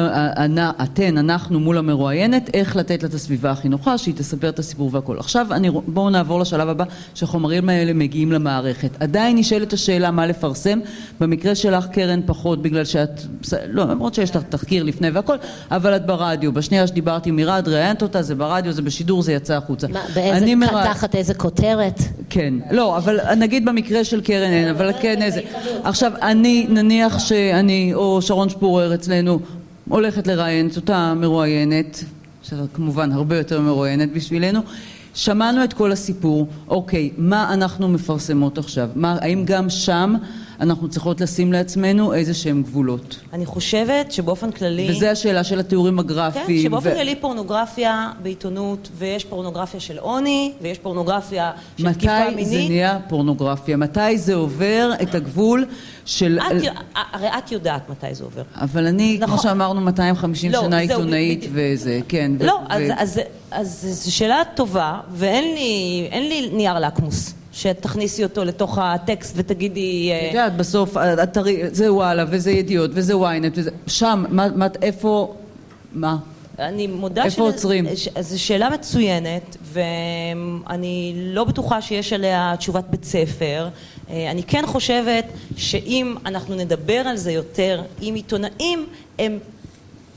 Speaker 1: אתן, אנחנו מול המרואיינת, איך לתת לה את הסביבה הכי נוחה, שהיא תספר את הסיפור והכל. עכשיו אני, בואו נעבור לשלב הבא, שהחומרים האלה מגיעים למערכת. עדיין נשאלת השאלה מה לפרסם. במקרה שלך, קרן, פחות, בגלל שאת... לא, למרות שיש לך תחקיר לפני והכל, אבל את ברדיו. בשנייה שדיברתי עם מירד, ראיינת אותה, זה ברדיו, זה בשידור, זה יצא החוצה.
Speaker 6: מה, באיזה, תחת איזה כותרת?
Speaker 1: כן. לא, אבל נגיד במקרה של קרן אין, אבל כן איזה... עכשיו, אני, נניח שאני, או שרון שפורר אצלנו, הולכת לראיין את אותה מרואיינת, שכמובן הרבה יותר מרואיינת בשבילנו, שמענו את כל הסיפור, אוקיי, מה אנחנו מפרסמות עכשיו? מה, האם גם שם אנחנו צריכות לשים לעצמנו איזה שהם גבולות?
Speaker 3: אני חושבת שבאופן כללי...
Speaker 1: וזה השאלה של התיאורים הגרפיים.
Speaker 3: כן, שבאופן ו... כללי פורנוגרפיה בעיתונות, ויש פורנוגרפיה של עוני, ויש פורנוגרפיה של תקיפה מינית.
Speaker 1: מתי זה נהיה פורנוגרפיה? מתי זה עובר את הגבול של...
Speaker 3: את, הרי את יודעת מתי זה עובר.
Speaker 1: אבל אני, נכון. כמו שאמרנו, 250 לא, שנה עיתונאית וזה, כן.
Speaker 3: לא, ו... אז, אז, אז זו שאלה טובה, ואין לי, לי נייר לקמוס. שתכניסי אותו לתוך הטקסט ותגידי...
Speaker 1: אה, את יודעת, בסוף, זה וואלה, וזה ידיעות, וזה ynet, וזה... שם, מה, איפה... מה?
Speaker 3: אני מודה
Speaker 1: איפה עוצרים?
Speaker 3: זו שאלה מצוינת, ואני לא בטוחה שיש עליה תשובת בית ספר. אה, אני כן חושבת שאם אנחנו נדבר על זה יותר עם עיתונאים, הם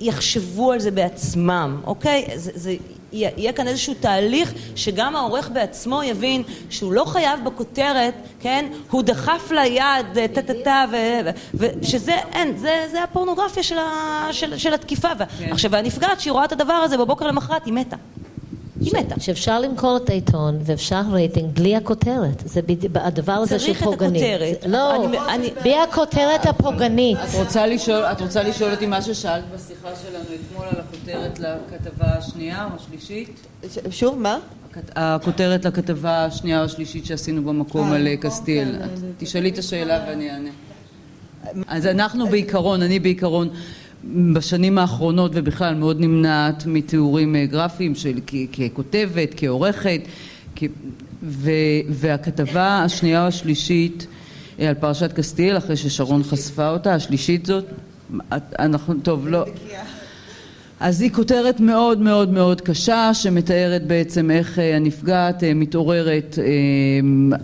Speaker 3: יחשבו על זה בעצמם, אוקיי? זה, זה יהיה כאן איזשהו תהליך שגם העורך בעצמו יבין שהוא לא חייב בכותרת, כן, הוא דחף ליד טה טה טה ושזה, אין, זה, זה הפורנוגרפיה של, ה, של, של התקיפה. כן. עכשיו, הנפגעת שהיא רואה את הדבר הזה בבוקר למחרת היא מתה. היא מתה.
Speaker 6: שאפשר למכור את העיתון ואפשר רייטינג בלי הכותרת. זה הדבר הזה
Speaker 3: של פוגענית. צריך את הכותרת.
Speaker 6: לא, אני, אני, בלי הכותרת הפוגענית.
Speaker 1: את רוצה, לשאול, את רוצה לשאול אותי מה ששאלת בשיחה שלנו אתמול על הכותרת לכתבה השנייה או השלישית?
Speaker 4: שוב, מה?
Speaker 1: הכותרת לכתבה השנייה או השלישית שעשינו במקום על קסטיאל. תשאלי את השאלה ואני אענה. אז אנחנו בעיקרון, אני בעיקרון בשנים האחרונות ובכלל מאוד נמנעת מתיאורים אה, גרפיים של ככותבת, כעורכת ו, והכתבה השנייה או השלישית אה, על פרשת קסטיאל אחרי ששרון חשפה אותה, השלישית זאת, אנחנו, טוב לא אז היא כותרת מאוד מאוד מאוד קשה שמתארת בעצם איך אה, הנפגעת מתעוררת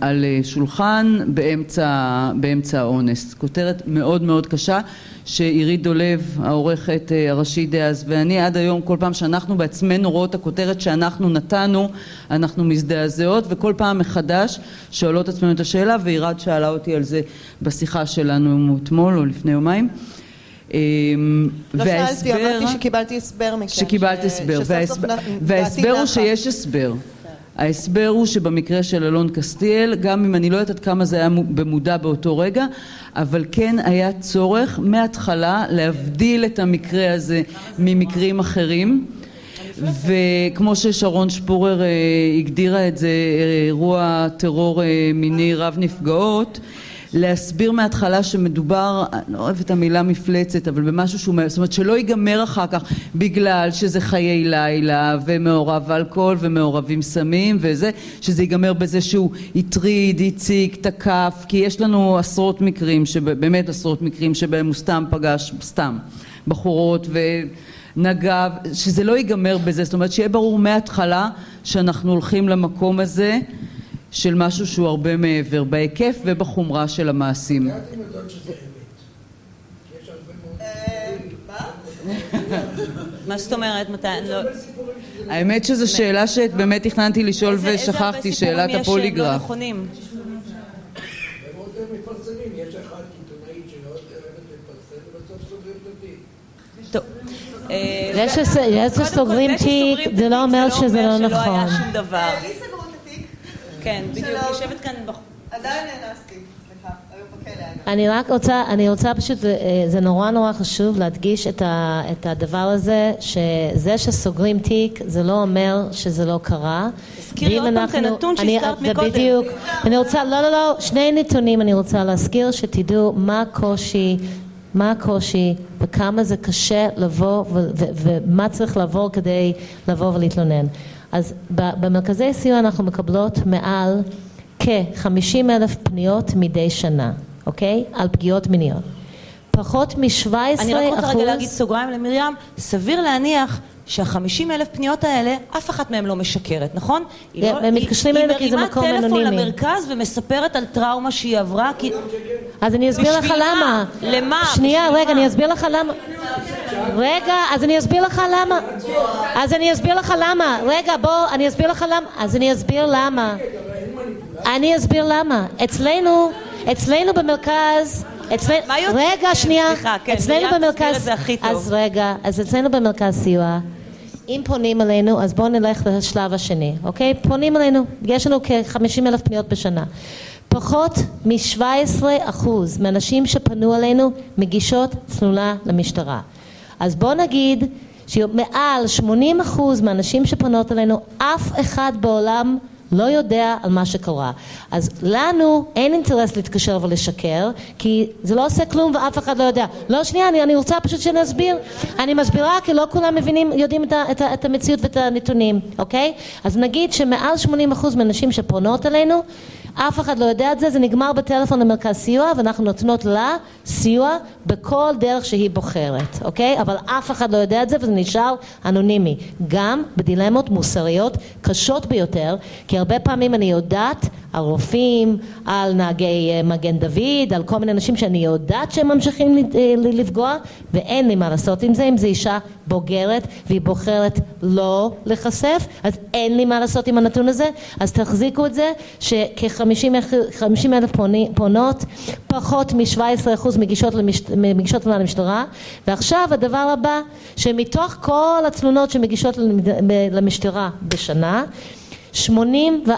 Speaker 1: על שולחן באמצע, באמצע האונס. כותרת מאוד מאוד קשה שעירית דולב העורכת אה, הראשית דאז ואני עד היום כל פעם שאנחנו בעצמנו רואות את הכותרת שאנחנו נתנו אנחנו מזדעזעות וכל פעם מחדש שואלות עצמנו את השאלה ועירד שאלה אותי על זה בשיחה שלנו אתמול או לפני יומיים
Speaker 4: לא שאלתי, אמרתי שקיבלתי הסבר מכם.
Speaker 1: שקיבלת הסבר, וההסבר הוא שיש הסבר. ההסבר הוא שבמקרה של אלון קסטיאל, גם אם אני לא יודעת עד כמה זה היה במודע באותו רגע, אבל כן היה צורך מההתחלה להבדיל את המקרה הזה ממקרים אחרים. וכמו ששרון שפורר אה, הגדירה את זה, אירוע טרור אה, מיני רב נפגעות, להסביר מההתחלה שמדובר, אני לא אוהבת את המילה מפלצת, אבל במשהו שהוא, זאת אומרת שלא ייגמר אחר כך בגלל שזה חיי לילה ומעורב אלכוהול ומעורבים סמים וזה, שזה ייגמר בזה שהוא הטריד, הציג, תקף, כי יש לנו עשרות מקרים, באמת עשרות מקרים שבהם הוא סתם פגש, סתם, בחורות ו... נגע, שזה לא ייגמר בזה, זאת אומרת שיהיה ברור מההתחלה שאנחנו הולכים למקום הזה של משהו שהוא הרבה מעבר, בהיקף ובחומרה של המעשים.
Speaker 3: מה זאת אומרת? מתי? לא-
Speaker 1: האמת שזו שאלה שבאמת תכננתי לשאול ושכחתי, שאלת הפוליגרף.
Speaker 6: זה שסוגרים תיק זה לא אומר שזה לא נכון.
Speaker 3: כן, בדיוק, יושבת כאן בחור.
Speaker 4: עדיין נאנסתי.
Speaker 6: אני רק רוצה, אני רוצה פשוט, אה, זה נורא נורא חשוב להדגיש את, ה, את הדבר הזה, שזה שסוגרים תיק זה לא אומר שזה לא קרה.
Speaker 3: תזכירי עוד פעם את הנתון שהזכרת מקודם.
Speaker 6: בדיוק. אני רוצה, לא, לא, לא, שני נתונים אני רוצה להזכיר, שתדעו מה הקושי, מה הקושי וכמה זה קשה לבוא ומה צריך לעבור כדי לבוא ולהתלונן. אז במרכזי סיוע אנחנו מקבלות מעל כ-50 אלף פניות מדי שנה, אוקיי? על פגיעות מיניות. פחות מ-17 אחוז...
Speaker 3: אני רק רוצה רגע להגיד סוגריים למרים, סביר להניח שהחמישים אלף פניות האלה, אף אחת מהן לא משקרת, נכון?
Speaker 6: לא, הם מתקשרים אלינו כי זה מקום אנונימי.
Speaker 3: היא מרימה טלפון למרכז ומספרת על טראומה שהיא עברה, כי...
Speaker 6: אז אני אסביר לך למה.
Speaker 3: למה?
Speaker 6: שנייה, רגע, אני אסביר לך למה. רגע, אז אני אסביר לך למה. אז אני אסביר לך למה. רגע, בוא, אני אסביר לך למה. אז אני אסביר למה. אני אסביר למה. אצלנו, אצלנו במרכז... רגע, שנייה.
Speaker 3: כן,
Speaker 6: אצלנו במרכז... אז רגע, אז אצלנו במרכז סיוע, אם פונים אלינו, אז בואו נלך לשלב השני, אוקיי? פונים אלינו, יש לנו כ-50 אלף פניות בשנה. פחות מ-17 אחוז מהנשים שפנו אלינו מגישות תלונה למשטרה. אז בואו נגיד שמעל 80 אחוז מהנשים שפנות אלינו, אף אחד בעולם לא יודע על מה שקרה. אז לנו אין אינטרס להתקשר ולשקר, כי זה לא עושה כלום ואף אחד לא יודע. לא, שנייה, אני, אני רוצה פשוט שנסביר. אני מסבירה כי לא כולם מבינים, יודעים את, את, את המציאות ואת הנתונים, אוקיי? אז נגיד שמעל 80% מהנשים שפונות אלינו, אף אחד לא יודע את זה, זה נגמר בטלפון למרכז סיוע ואנחנו נותנות לה סיוע בכל דרך שהיא בוחרת, אוקיי? אבל אף אחד לא יודע את זה וזה נשאר אנונימי. גם בדילמות מוסריות קשות ביותר, כי הרבה פעמים אני יודעת על רופאים, על נהגי אה, מגן דוד, על כל מיני אנשים שאני יודעת שהם ממשיכים אה, לפגוע ואין לי מה לעשות עם זה, אם זו אישה בוגרת והיא בוחרת לא להיחשף, אז אין לי מה לעשות עם הנתון הזה, אז תחזיקו את זה שכ-50 אלף פונות, פחות מ-17% מגישות, למש... מגישות תלונה למשטרה, ועכשיו הדבר הבא, שמתוך כל התלונות שמגישות למשטרה בשנה, 84%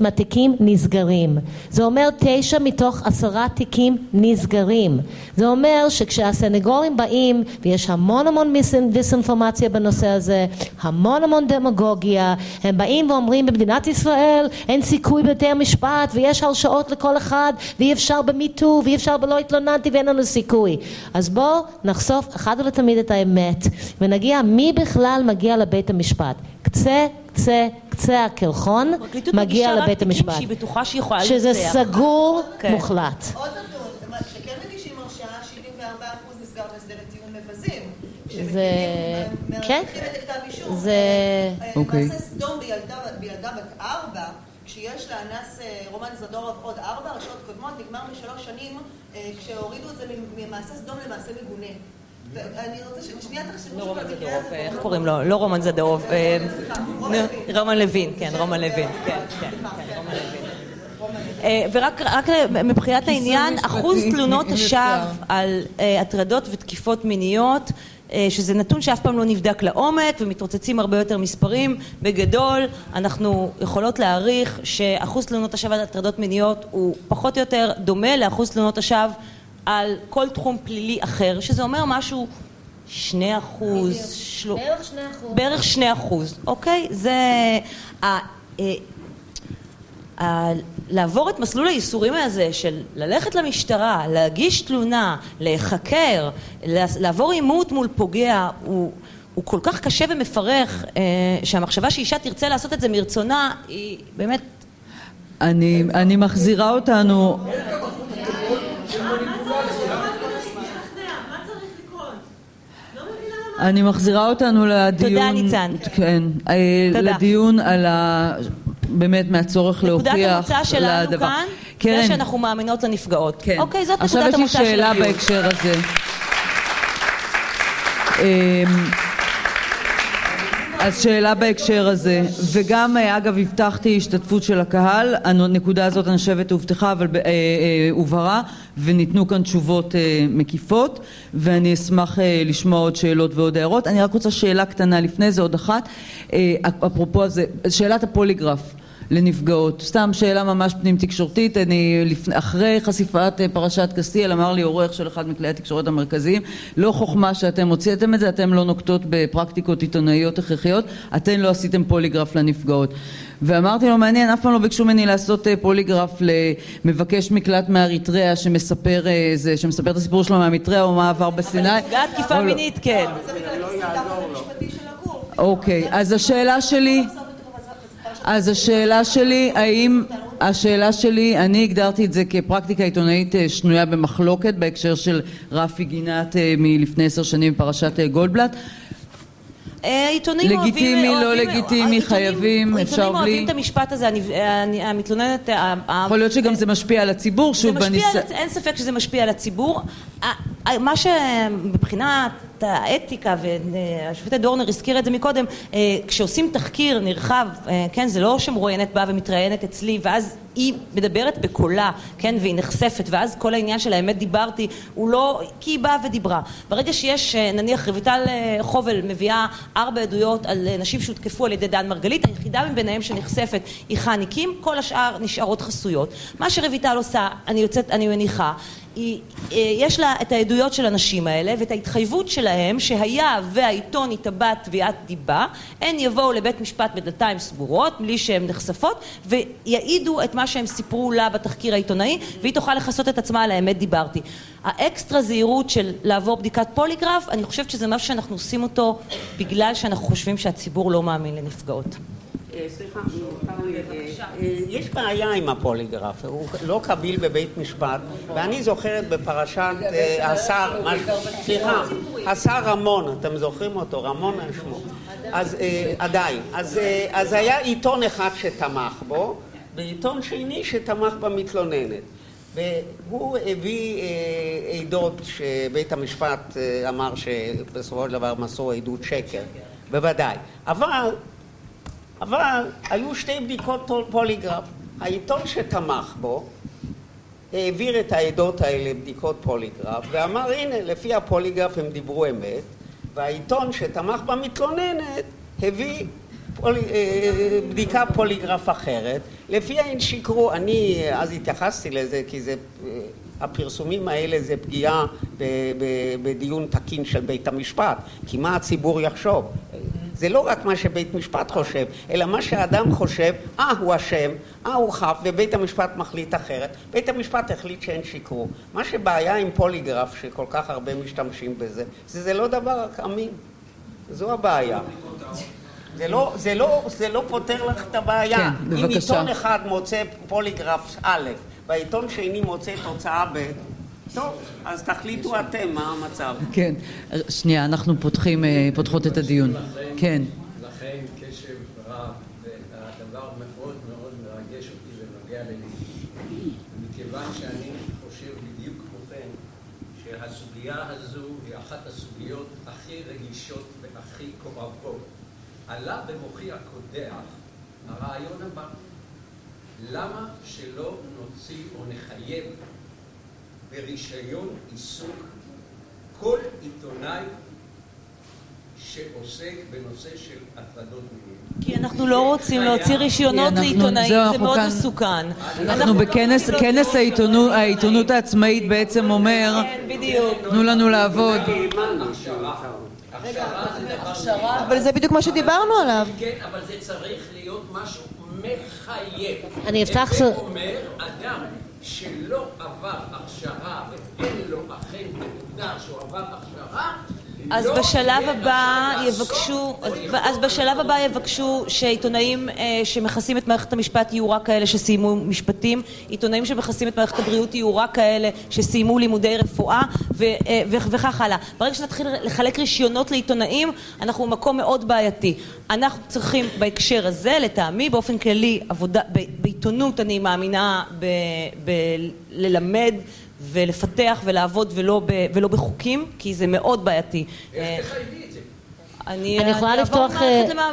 Speaker 6: מהתיקים נסגרים. זה אומר תשע מתוך עשרה תיקים נסגרים. זה אומר שכשהסנגורים באים ויש המון המון דיסאינפורמציה בנושא הזה, המון המון דמגוגיה, הם באים ואומרים במדינת ישראל אין סיכוי בבתי המשפט ויש הרשעות לכל אחד ואי אפשר במיטו ואי אפשר בלא התלוננתי ואין לנו סיכוי. אז בואו נחשוף אחת ולתמיד את האמת ונגיע מי בכלל מגיע לבית המשפט. קצה קצה, קצה הקרחון מגיע לבית המשפט.
Speaker 3: שהיא בטוחה שהיא יכולה
Speaker 6: שזה סגור כן. מוחלט.
Speaker 4: עוד נתון, כשכן מגישים הרשעה, 74% נסגר בהסדרי טיעון מבזים.
Speaker 6: זה... כן. זה...
Speaker 4: אוקיי. מעשה סדום בילדה בת ארבע, כשיש לאנס אה, רומן זדורוב עוד ארבע הרשעות קודמות, נגמר בשלוש שנים, אה, כשהורידו את זה ממעשה סדום למעשה מגונה. רוצה תחשבו
Speaker 3: לא רומן זדורוב, איך קוראים לו? לא רומן זדורוב. אה, רומן לוין, כן, רומן לוין. כן, כן, כן רומן לוין. אה, ורק מבחינת העניין, אחוז תלונות השווא על אה, הטרדות ותקיפות מיניות שזה נתון שאף פעם לא נבדק לעומק ומתרוצצים הרבה יותר מספרים. בגדול, אנחנו יכולות להעריך שאחוז תלונות השווא על הטרדות מיניות הוא פחות או יותר דומה לאחוז תלונות השווא על כל תחום פלילי אחר, שזה אומר משהו שני אחוז,
Speaker 6: של... בערך שני אחוז,
Speaker 3: בערך שני אחוז, אוקיי? זה... ה... אה, ה... לעבור את מסלול הייסורים הזה של ללכת למשטרה, להגיש תלונה, להיחקר, לעבור עימות מול פוגע, הוא, הוא כל כך קשה ומפרך, אה, שהמחשבה שאישה תרצה לעשות את זה מרצונה היא באמת...
Speaker 1: אני, אני מחזירה אותנו... אני מחזירה אותנו לדיון,
Speaker 3: תודה ניצן,
Speaker 1: כן, אה, תודה. לדיון על ה... באמת מהצורך להוכיח
Speaker 3: נקודת המוצא שלנו לדבר. כאן כן. זה שאנחנו מאמינות לנפגעות. כן. אוקיי, זאת נקודת המוצא
Speaker 1: של הדיון. עכשיו יש לי שאלה בהקשר הזה. אז שאלה בהקשר הזה, וגם אה, אגב הבטחתי השתתפות של הקהל, הנקודה הזאת אני חושבת הובטחה אבל אה, אה, הובהרה וניתנו כאן תשובות מקיפות. ואני אשמח לשמוע עוד שאלות ועוד הערות. אני רק רוצה שאלה קטנה לפני זה, עוד אחת, אפרופו זה, שאלת הפוליגרף לנפגעות. סתם שאלה ממש פנים תקשורתית, אני לפני, אחרי חשיפת אה, פרשת קסטיאל אמר לי עורך של אחד מכלי התקשורת המרכזיים לא חוכמה שאתם הוצאתם את זה, אתם לא נוקטות בפרקטיקות עיתונאיות הכרחיות, אתם לא עשיתם פוליגרף לנפגעות. ואמרתי לו מעניין, אף פעם לא ביקשו ממני לעשות אה, פוליגרף למבקש מקלט מאריתריאה שמספר, אה, זה, שמספר את הסיפור שלו מאריתריאה או מה עבר בסיני. אבל
Speaker 3: נפגעת תקיפה מינית כן.
Speaker 1: אוקיי, אז השאלה שלי אז השאלה שלי, האם, השאלה שלי, אני הגדרתי את זה כפרקטיקה עיתונאית אה, שנויה במחלוקת בהקשר של רפי גינת אה, מלפני עשר שנים בפרשת אה, גולדבלט
Speaker 3: עיתונים
Speaker 1: אוהבים... לגיטימי, לא לגיטימי, חייבים, אפשר בלי...
Speaker 3: עיתונים אוהבים את המשפט הזה, המתלוננת...
Speaker 1: יכול להיות שגם זה משפיע על הציבור, שוב,
Speaker 3: בניס... אין ספק שזה משפיע על הציבור. מה שמבחינת האתיקה, והשופטת דורנר הזכירה את זה מקודם, אה, כשעושים תחקיר נרחב, אה, כן, זה לא שמרואיינת באה ומתראיינת אצלי, ואז היא מדברת בקולה, כן, והיא נחשפת, ואז כל העניין של האמת דיברתי, הוא לא, כי היא באה ודיברה. ברגע שיש, אה, נניח, רויטל חובל מביאה ארבע עדויות על נשים שהותקפו על ידי דן מרגלית, היחידה מביניהם שנחשפת היא חני קים, כל השאר נשארות חסויות. מה שרויטל עושה, אני יוצאת, אני מניחה, אה, יש לה את העדויות של הנשים האלה ואת ההתחייבות שלהם שהיה והעיתון יתבע תביעת דיבה, הן יבואו לבית משפט בדלתיים סגורות, בלי שהן נחשפות, ויעידו את מה שהם סיפרו לה בתחקיר העיתונאי, והיא תוכל לכסות את עצמה על האמת דיברתי. האקסטרה זהירות של לעבור בדיקת פוליגרף, אני חושבת שזה משהו שאנחנו עושים אותו בגלל שאנחנו חושבים שהציבור לא מאמין לנפגעות.
Speaker 5: סליחה, יש בעיה עם הפוליגרף, הוא לא קביל בבית משפט, ואני זוכרת בפרשת השר, סליחה, השר רמון, אתם זוכרים אותו, רמון על שמו, אז עדיין, אז היה עיתון אחד שתמך בו, ועיתון שני שתמך במתלוננת. והוא הביא עדות שבית המשפט אמר שבסופו של דבר מסרו עדות שקר, בוודאי. אבל, אבל היו שתי בדיקות פוליגרף. העיתון שתמך בו העביר את העדות האלה לבדיקות פוליגרף ואמר הנה לפי הפוליגרף הם דיברו אמת והעיתון שתמך במתלוננת הביא פול... בדיקה פוליגרף אחרת לפיה הם שיקרו, אני אז התייחסתי לזה כי זה הפרסומים האלה זה פגיעה בדיון תקין של בית המשפט כי מה הציבור יחשוב זה לא רק מה שבית משפט חושב אלא מה שהאדם חושב אה הוא אשם, אה הוא חף ובית המשפט מחליט אחרת בית המשפט החליט שאין שיקרו מה שבעיה עם פוליגרף שכל כך הרבה משתמשים בזה זה זה לא דבר אמין זו הבעיה זה לא, זה לא, זה לא פותר לך את הבעיה. כן,
Speaker 1: בבקשה. אם
Speaker 5: עיתון אחד מוצא פוליגרף א', והעיתון שני מוצא תוצאה ב', טוב, אז תחליטו אתם מה המצב.
Speaker 1: כן, שנייה, אנחנו פותחים, פותחות את הדיון. כן.
Speaker 7: לכן קשב רב, והדבר מאוד מאוד מרגש אותי ונוגע לליבי. מכיוון שאני חושב בדיוק כמוכם, שהסוגיה הזו היא אחת הסוגיות הכי רגישות והכי כואבות. עלה במוחי הקודח הרעיון הבא: למה שלא נוציא או נחייב ברישיון עיסוק כל עיתונאי שעוסק בנושא של הטרדות מיניות.
Speaker 3: כי אנחנו לא רוצים להוציא רישיונות לעיתונאים, זה מאוד מסוכן.
Speaker 1: אנחנו בכנס העיתונות העצמאית בעצם אומר, תנו לנו לעבוד.
Speaker 4: אבל זה בדיוק מה שדיברנו עליו.
Speaker 7: כן, אבל זה צריך להיות משהו מחייב.
Speaker 6: אני אפתח...
Speaker 7: זה אומר אדם שלא עבר הכשרה ואין לו אכן תעודה שהוא עבר הכשרה
Speaker 3: אז
Speaker 7: לא
Speaker 3: בשלב הבא יבקשו, אז בשלב הבא יבקשו שעיתונאים שמכסים את מערכת המשפט יהיו רק כאלה שסיימו משפטים, עיתונאים שמכסים את מערכת הבריאות יהיו רק כאלה שסיימו לימודי רפואה וכך הלאה. ברגע שנתחיל לחלק רישיונות לעיתונאים אנחנו במקום מאוד בעייתי. אנחנו צריכים בהקשר הזה לטעמי באופן כללי עבודה, בעיתונות אני מאמינה בללמד ולפתח ולעבוד ולא, ב, ולא בחוקים, כי זה מאוד בעייתי.
Speaker 7: איך תחייבי את זה?
Speaker 3: אני,
Speaker 6: אני יכולה לפתוח...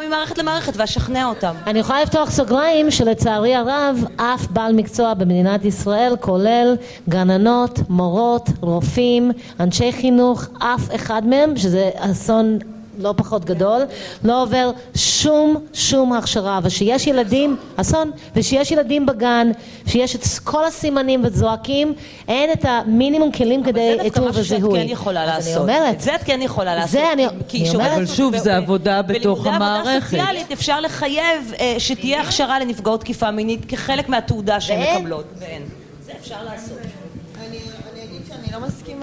Speaker 3: ממערכת למערכת ואשכנע אותם.
Speaker 6: אני יכולה לפתוח סוגריים שלצערי הרב אף בעל מקצוע במדינת ישראל כולל גננות, מורות, רופאים, אנשי חינוך, אף אחד מהם, שזה אסון לא פחות גדול, לא עובר שום שום הכשרה ושיש ילדים, אסון, ושיש ילדים בגן, שיש את כל הסימנים וזועקים, אין את המינימום כלים כדי איתור וזיהוי.
Speaker 3: אבל זה דווקא משהו שאת כן יכולה לעשות.
Speaker 6: אומרת,
Speaker 3: את זה את כן יכולה לעשות.
Speaker 6: זה אני, אני אומרת.
Speaker 1: אבל שוב, זה עבודה בתוך המערכת.
Speaker 3: בלימודי עבודה סוציאלית אפשר לחייב שתהיה הכשרה לנפגעות תקיפה מינית כחלק מהתעודה שהן מקבלות. ואין. זה אפשר לעשות.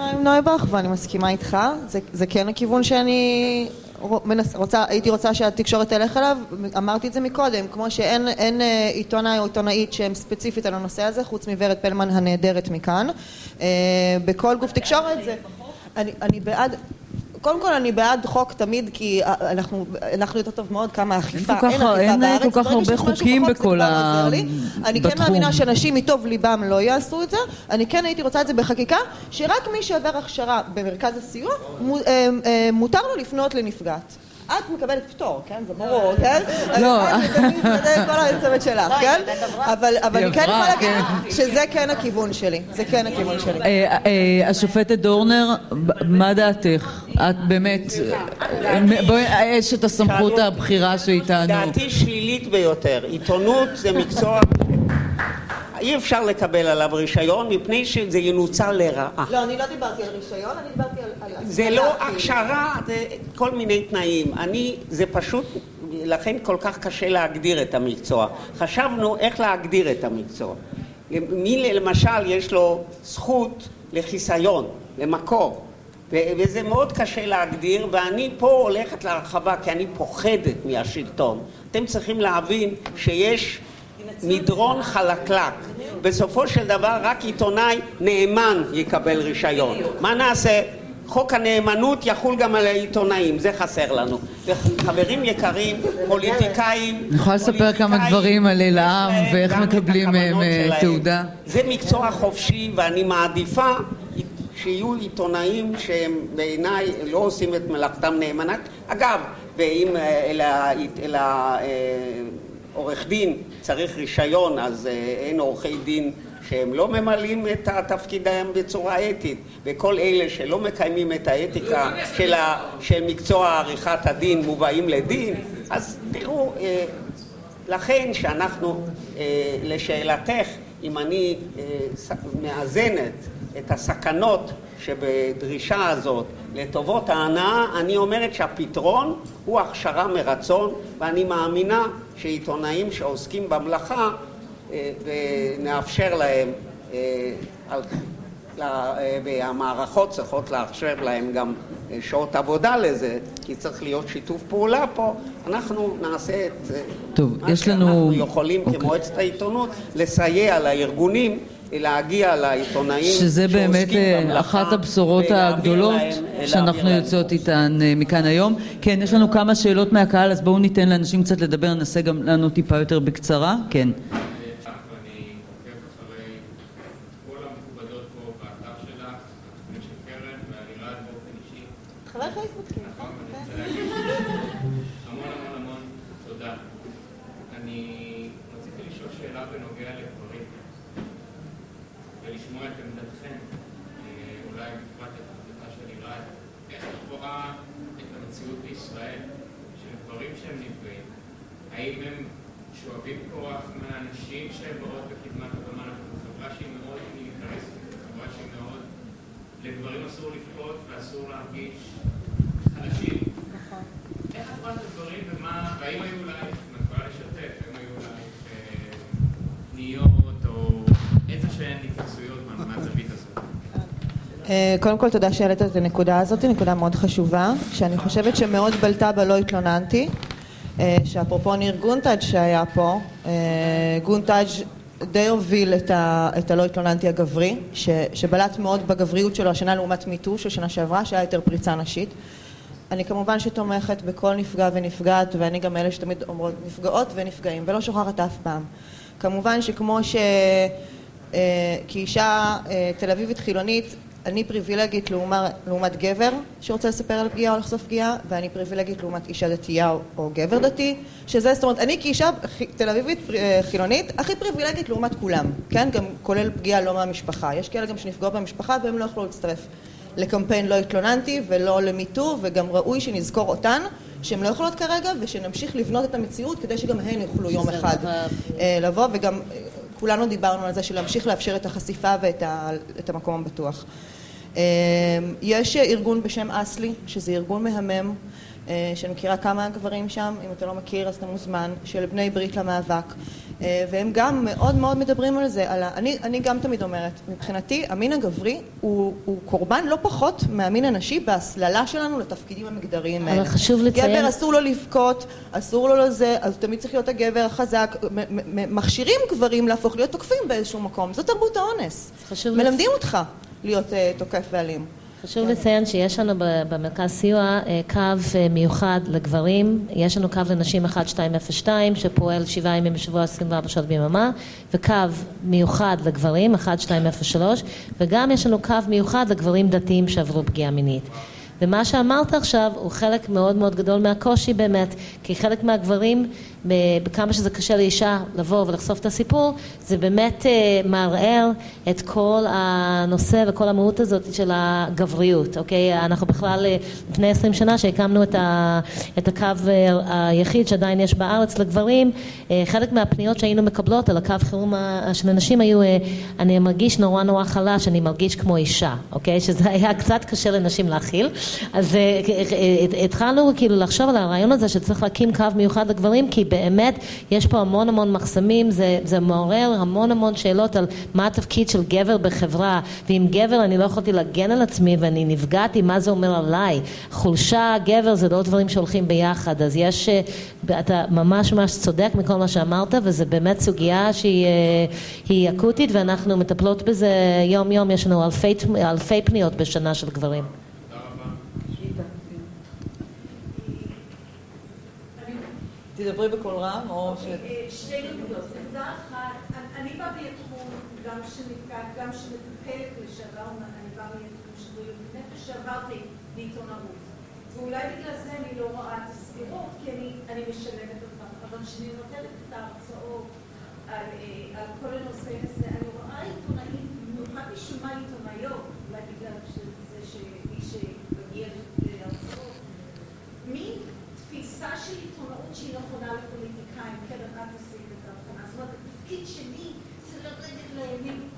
Speaker 4: מסכימה עם נויבך ואני מסכימה איתך, זה, זה כן הכיוון שאני רוצה, הייתי רוצה שהתקשורת תלך אליו, אמרתי את זה מקודם, כמו שאין עיתונאי או עיתונאית שהם ספציפית על הנושא הזה, חוץ מוורד פלמן הנהדרת מכאן, בכל גוף תקשורת זה, אני, אני בעד קודם כל אני בעד חוק תמיד כי אנחנו, אנחנו יותר טוב מאוד כמה אכיפה, אין אכיפה בארץ,
Speaker 1: אין כל כך הרבה חוקים בכל ה...
Speaker 4: אני כן מאמינה שאנשים מטוב ליבם לא יעשו את זה, אני כן הייתי רוצה את זה בחקיקה, שרק מי שעובר הכשרה במרכז הסיוע, מותר לו לפנות לנפגעת. את מקבלת פטור, כן? זה ברור, כן?
Speaker 1: לא.
Speaker 4: זה כל הצוות שלך, כן? אבל אני כן יכולה להגיד שזה כן הכיוון שלי. זה כן הכיוון שלי.
Speaker 1: השופטת דורנר, מה דעתך? את באמת, בואי, יש את הסמכות הבחירה שאיתנו.
Speaker 5: דעתי שלילית ביותר. עיתונות זה מקצוע... אי אפשר לקבל עליו רישיון מפני שזה ינוצל לרעה.
Speaker 4: לא, אני לא דיברתי על רישיון, אני דיברתי על...
Speaker 5: זה לא הכשרה, זה כל מיני תנאים. אני, זה פשוט, לכן כל כך קשה להגדיר את המקצוע. חשבנו איך להגדיר את המקצוע. מי למשל יש לו זכות לחיסיון, למקור. וזה מאוד קשה להגדיר, ואני פה הולכת להרחבה כי אני פוחדת מהשלטון. אתם צריכים להבין שיש מדרון חלקלק. בסופו של דבר רק עיתונאי נאמן יקבל רישיון. מה נעשה? חוק הנאמנות יחול גם על העיתונאים, זה חסר לנו. חברים יקרים, פוליטיקאים...
Speaker 1: אני יכולה לספר כמה דברים על אל העם ואיך מקבלים מהם אה, תעודה.
Speaker 5: זה מקצוע חופשי ואני מעדיפה שיהיו עיתונאים שהם בעיניי לא עושים את מלאכתם נאמנה. אגב, ואם אל העורך דין צריך רישיון אז אה, אין עורכי דין שהם לא ממלאים את תפקידם בצורה אתית. וכל אלה שלא מקיימים את האתיקה של, ה, של מקצוע עריכת הדין מובאים לדין. אז תראו אה, לכן שאנחנו אה, לשאלתך אם אני מאזנת את הסכנות שבדרישה הזאת לטובות ההנאה, אני אומרת שהפתרון הוא הכשרה מרצון ואני מאמינה שעיתונאים שעוסקים במלאכה אה, ונאפשר להם, אה, אה, והמערכות צריכות לאפשר להם גם שעות עבודה לזה, כי צריך להיות שיתוף פעולה פה, אנחנו נעשה את
Speaker 1: טוב,
Speaker 5: מה
Speaker 1: יש
Speaker 5: שאנחנו
Speaker 1: לנו...
Speaker 5: יכולים אוקיי. כמועצת העיתונות לסייע לארגונים להגיע לעיתונאים
Speaker 1: שזה באמת אחת הבשורות הגדולות שאנחנו יוצאות איתן מכאן היום. כן, יש לנו כמה שאלות מהקהל, אז בואו ניתן לאנשים קצת לדבר, ננסה גם לענות טיפה יותר בקצרה. כן.
Speaker 4: קודם כל תודה שהעלית את הנקודה הזאת, נקודה מאוד חשובה, שאני חושבת שמאוד בלטה בה לא התלוננתי, אה, שאפרופו ניר גונטאג' שהיה פה, אה, גונטאג' די הוביל את, ה, את הלא התלוננתי הגברי, ש, שבלט מאוד בגבריות שלו השנה לעומת מיטו של שנה שעברה, שהיה יותר פריצה נשית. אני כמובן שתומכת בכל נפגע ונפגעת, ואני גם אלה שתמיד אומרות נפגעות ונפגעים, ולא שוכחת אף פעם. כמובן שכמו ש... כאישה תל אביבית חילונית אני פריבילגית לעומת, לעומת גבר שרוצה לספר על פגיעה או לחשוף פגיעה, ואני פריבילגית לעומת אישה דתייה או, או גבר דתי, שזה, זאת אומרת, אני כאישה תל אביבית אה, חילונית, הכי פריבילגית לעומת כולם, כן? גם כולל פגיעה לא מהמשפחה. יש כאלה גם שנפגעו במשפחה והם לא יכלו להצטרף לקמפיין לא התלוננתי ולא למיטו, וגם ראוי שנזכור אותן, שהן לא יכולות כרגע, ושנמשיך לבנות את המציאות כדי שגם הן יוכלו יום אחד אה, לבוא, וגם אה, כולנו דיברנו על זה של להמשיך לאפשר את החשיפה ואת המקום הבטוח. אמ, יש ארגון בשם אסלי, שזה ארגון מהמם, שאני מכירה כמה גברים שם, אם אתה לא מכיר אז אתה מוזמן, של בני ברית למאבק. אה, והם גם מאוד מאוד מדברים על זה. על ה... אני, אני גם תמיד אומרת, מבחינתי המין הגברי הוא, הוא קורבן לא פחות מהמין הנשי בהסללה שלנו לתפקידים המגדריים האלה.
Speaker 6: אבל חשוב לציין...
Speaker 4: גבר אסור לו לבכות, אסור לו לזה, אז תמיד צריך להיות הגבר החזק. מכשירים גברים להפוך להיות תוקפים באיזשהו מקום. זו תרבות האונס. מלמדים לצ... אותך. להיות אה, תוקף ואלים.
Speaker 6: חשוב לציין שיש לנו במרכז סיוע אה, קו אה, מיוחד לגברים, יש לנו קו לנשים 1202 שפועל שבעה ימים בשבוע 24 שעות ביממה וקו מיוחד לגברים 1203 וגם יש לנו קו מיוחד לגברים דתיים שעברו פגיעה מינית. ומה שאמרת עכשיו הוא חלק מאוד מאוד גדול מהקושי באמת, כי חלק מהגברים, בכמה שזה קשה לאישה לבוא ולחשוף את הסיפור, זה באמת אה, מערער את כל הנושא וכל המהות הזאת של הגבריות, אוקיי? אנחנו בכלל אה, לפני עשרים שנה שהקמנו את, ה, את הקו אה, היחיד שעדיין יש בארץ לגברים, חלק מהפניות שהיינו מקבלות על הקו חירום של הנשים היו, אני מרגיש נורא נורא חלש, אני מרגיש כמו אישה, אוקיי? שזה היה קצת קשה לנשים להכיל. אז התחלנו כאילו לחשוב על הרעיון הזה שצריך להקים קו מיוחד לגברים, כי באמת יש פה המון המון מחסמים, זה, זה מעורר המון המון שאלות על מה התפקיד של גבר בחברה, ואם גבר אני לא יכולתי להגן על עצמי ואני נפגעתי, מה זה אומר עליי? חולשה, גבר זה לא דברים שהולכים ביחד, אז יש, אתה ממש ממש צודק מכל מה שאמרת, וזה באמת סוגיה שהיא אקוטית ואנחנו מטפלות בזה יום יום, יש לנו אלפי, אלפי פניות בשנה של גברים.
Speaker 1: תדברי בקול רם או
Speaker 8: ש... אה, שתי נקודות. נקודה אחת, אני באה בתחום גם שנפגעת, גם שמטפלת לשעבר, אני באה בתחום של בריאות נפש, שעברתי בעיתונאות. ואולי בגלל זה אני לא רואה את הסגירות, כי אני משלמת אותן. אבל כשאני נותנת את ההרצאות על אה, כל הנושא הזה, אני רואה עיתונאים, במיוחד משום מה עיתונאיות, אולי בגלל שזה שמי שמגיע להרצאות, מין תפיסה של עיתונאות שהיא נכונה לפוליטיקאים, קרן את עשית את ההבחנה. זאת אומרת, התפקיד שלי זה לרדת לימין.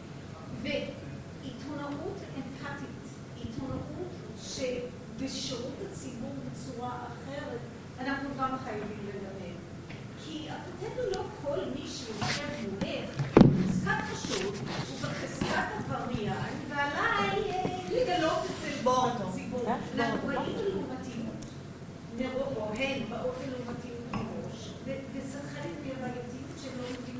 Speaker 8: ועיתונאות אמפתית, עיתונאות שבשירות הציבור בצורה אחרת, אנחנו גם חייבים ללמד. כי הכותב הוא לא כל מי שיושב מולך, חזקת חשוד, הוא בחזקת עבריין, ועליי אה, לגלות את זה בציבור. אנחנו באים ללעומתיות, או הן באות ללעומתיות מראש, וזה חלק מהבעייתיות שהן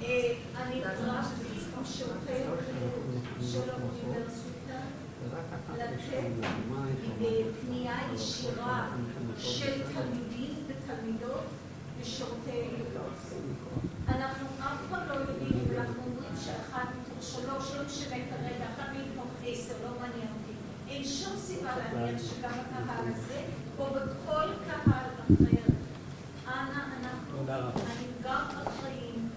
Speaker 8: אני עם שירותי של האוניברסיטה לתת אה, פנייה ישירה של תלמידים ותלמידות בשירותי ייעוץ. אנחנו אף פעם לא יודעים, אנחנו אומרים שאחת מתוך שלוש, לא משנה כרגע, אחת מתוך עשר, לא מעניין אותי. אין שום סיבה להניח שגם הקהל הזה, או בכל קהל אחר, אנא אנחנו, אני גם אחראים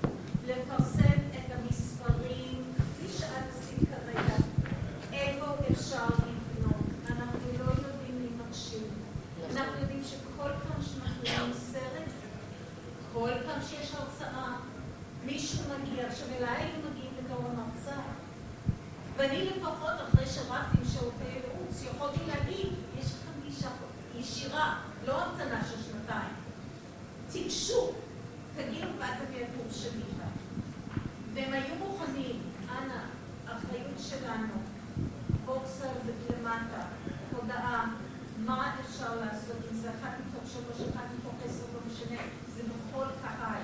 Speaker 8: לפרסם את המספרים, כפי שאת עשית כרגע, איפה אפשר לפנות. אנחנו לא יודעים מי מקשיב. אנחנו יודעים שכל פעם שאנחנו רואים סרט, פעם שיש הרצאה, מישהו מגיע, עכשיו אליי היו מגיעים בתור המרצה, ואני לפחות אחרי שרבתי עם שירותי ייעוץ, יכולתי להגיד, יש לכם גישה ישירה, לא המתנה של שנתיים. תיגשו, תגידו מה תביא הקורס של מיכה. והם היו מוכנים, אנא, אחריות שלנו, בוקסר למטה, הודעה, מה אפשר לעשות עם זה, אחת מתוך שלוש, אחת מתוך עשר, לא משנה, זה בכל קהל.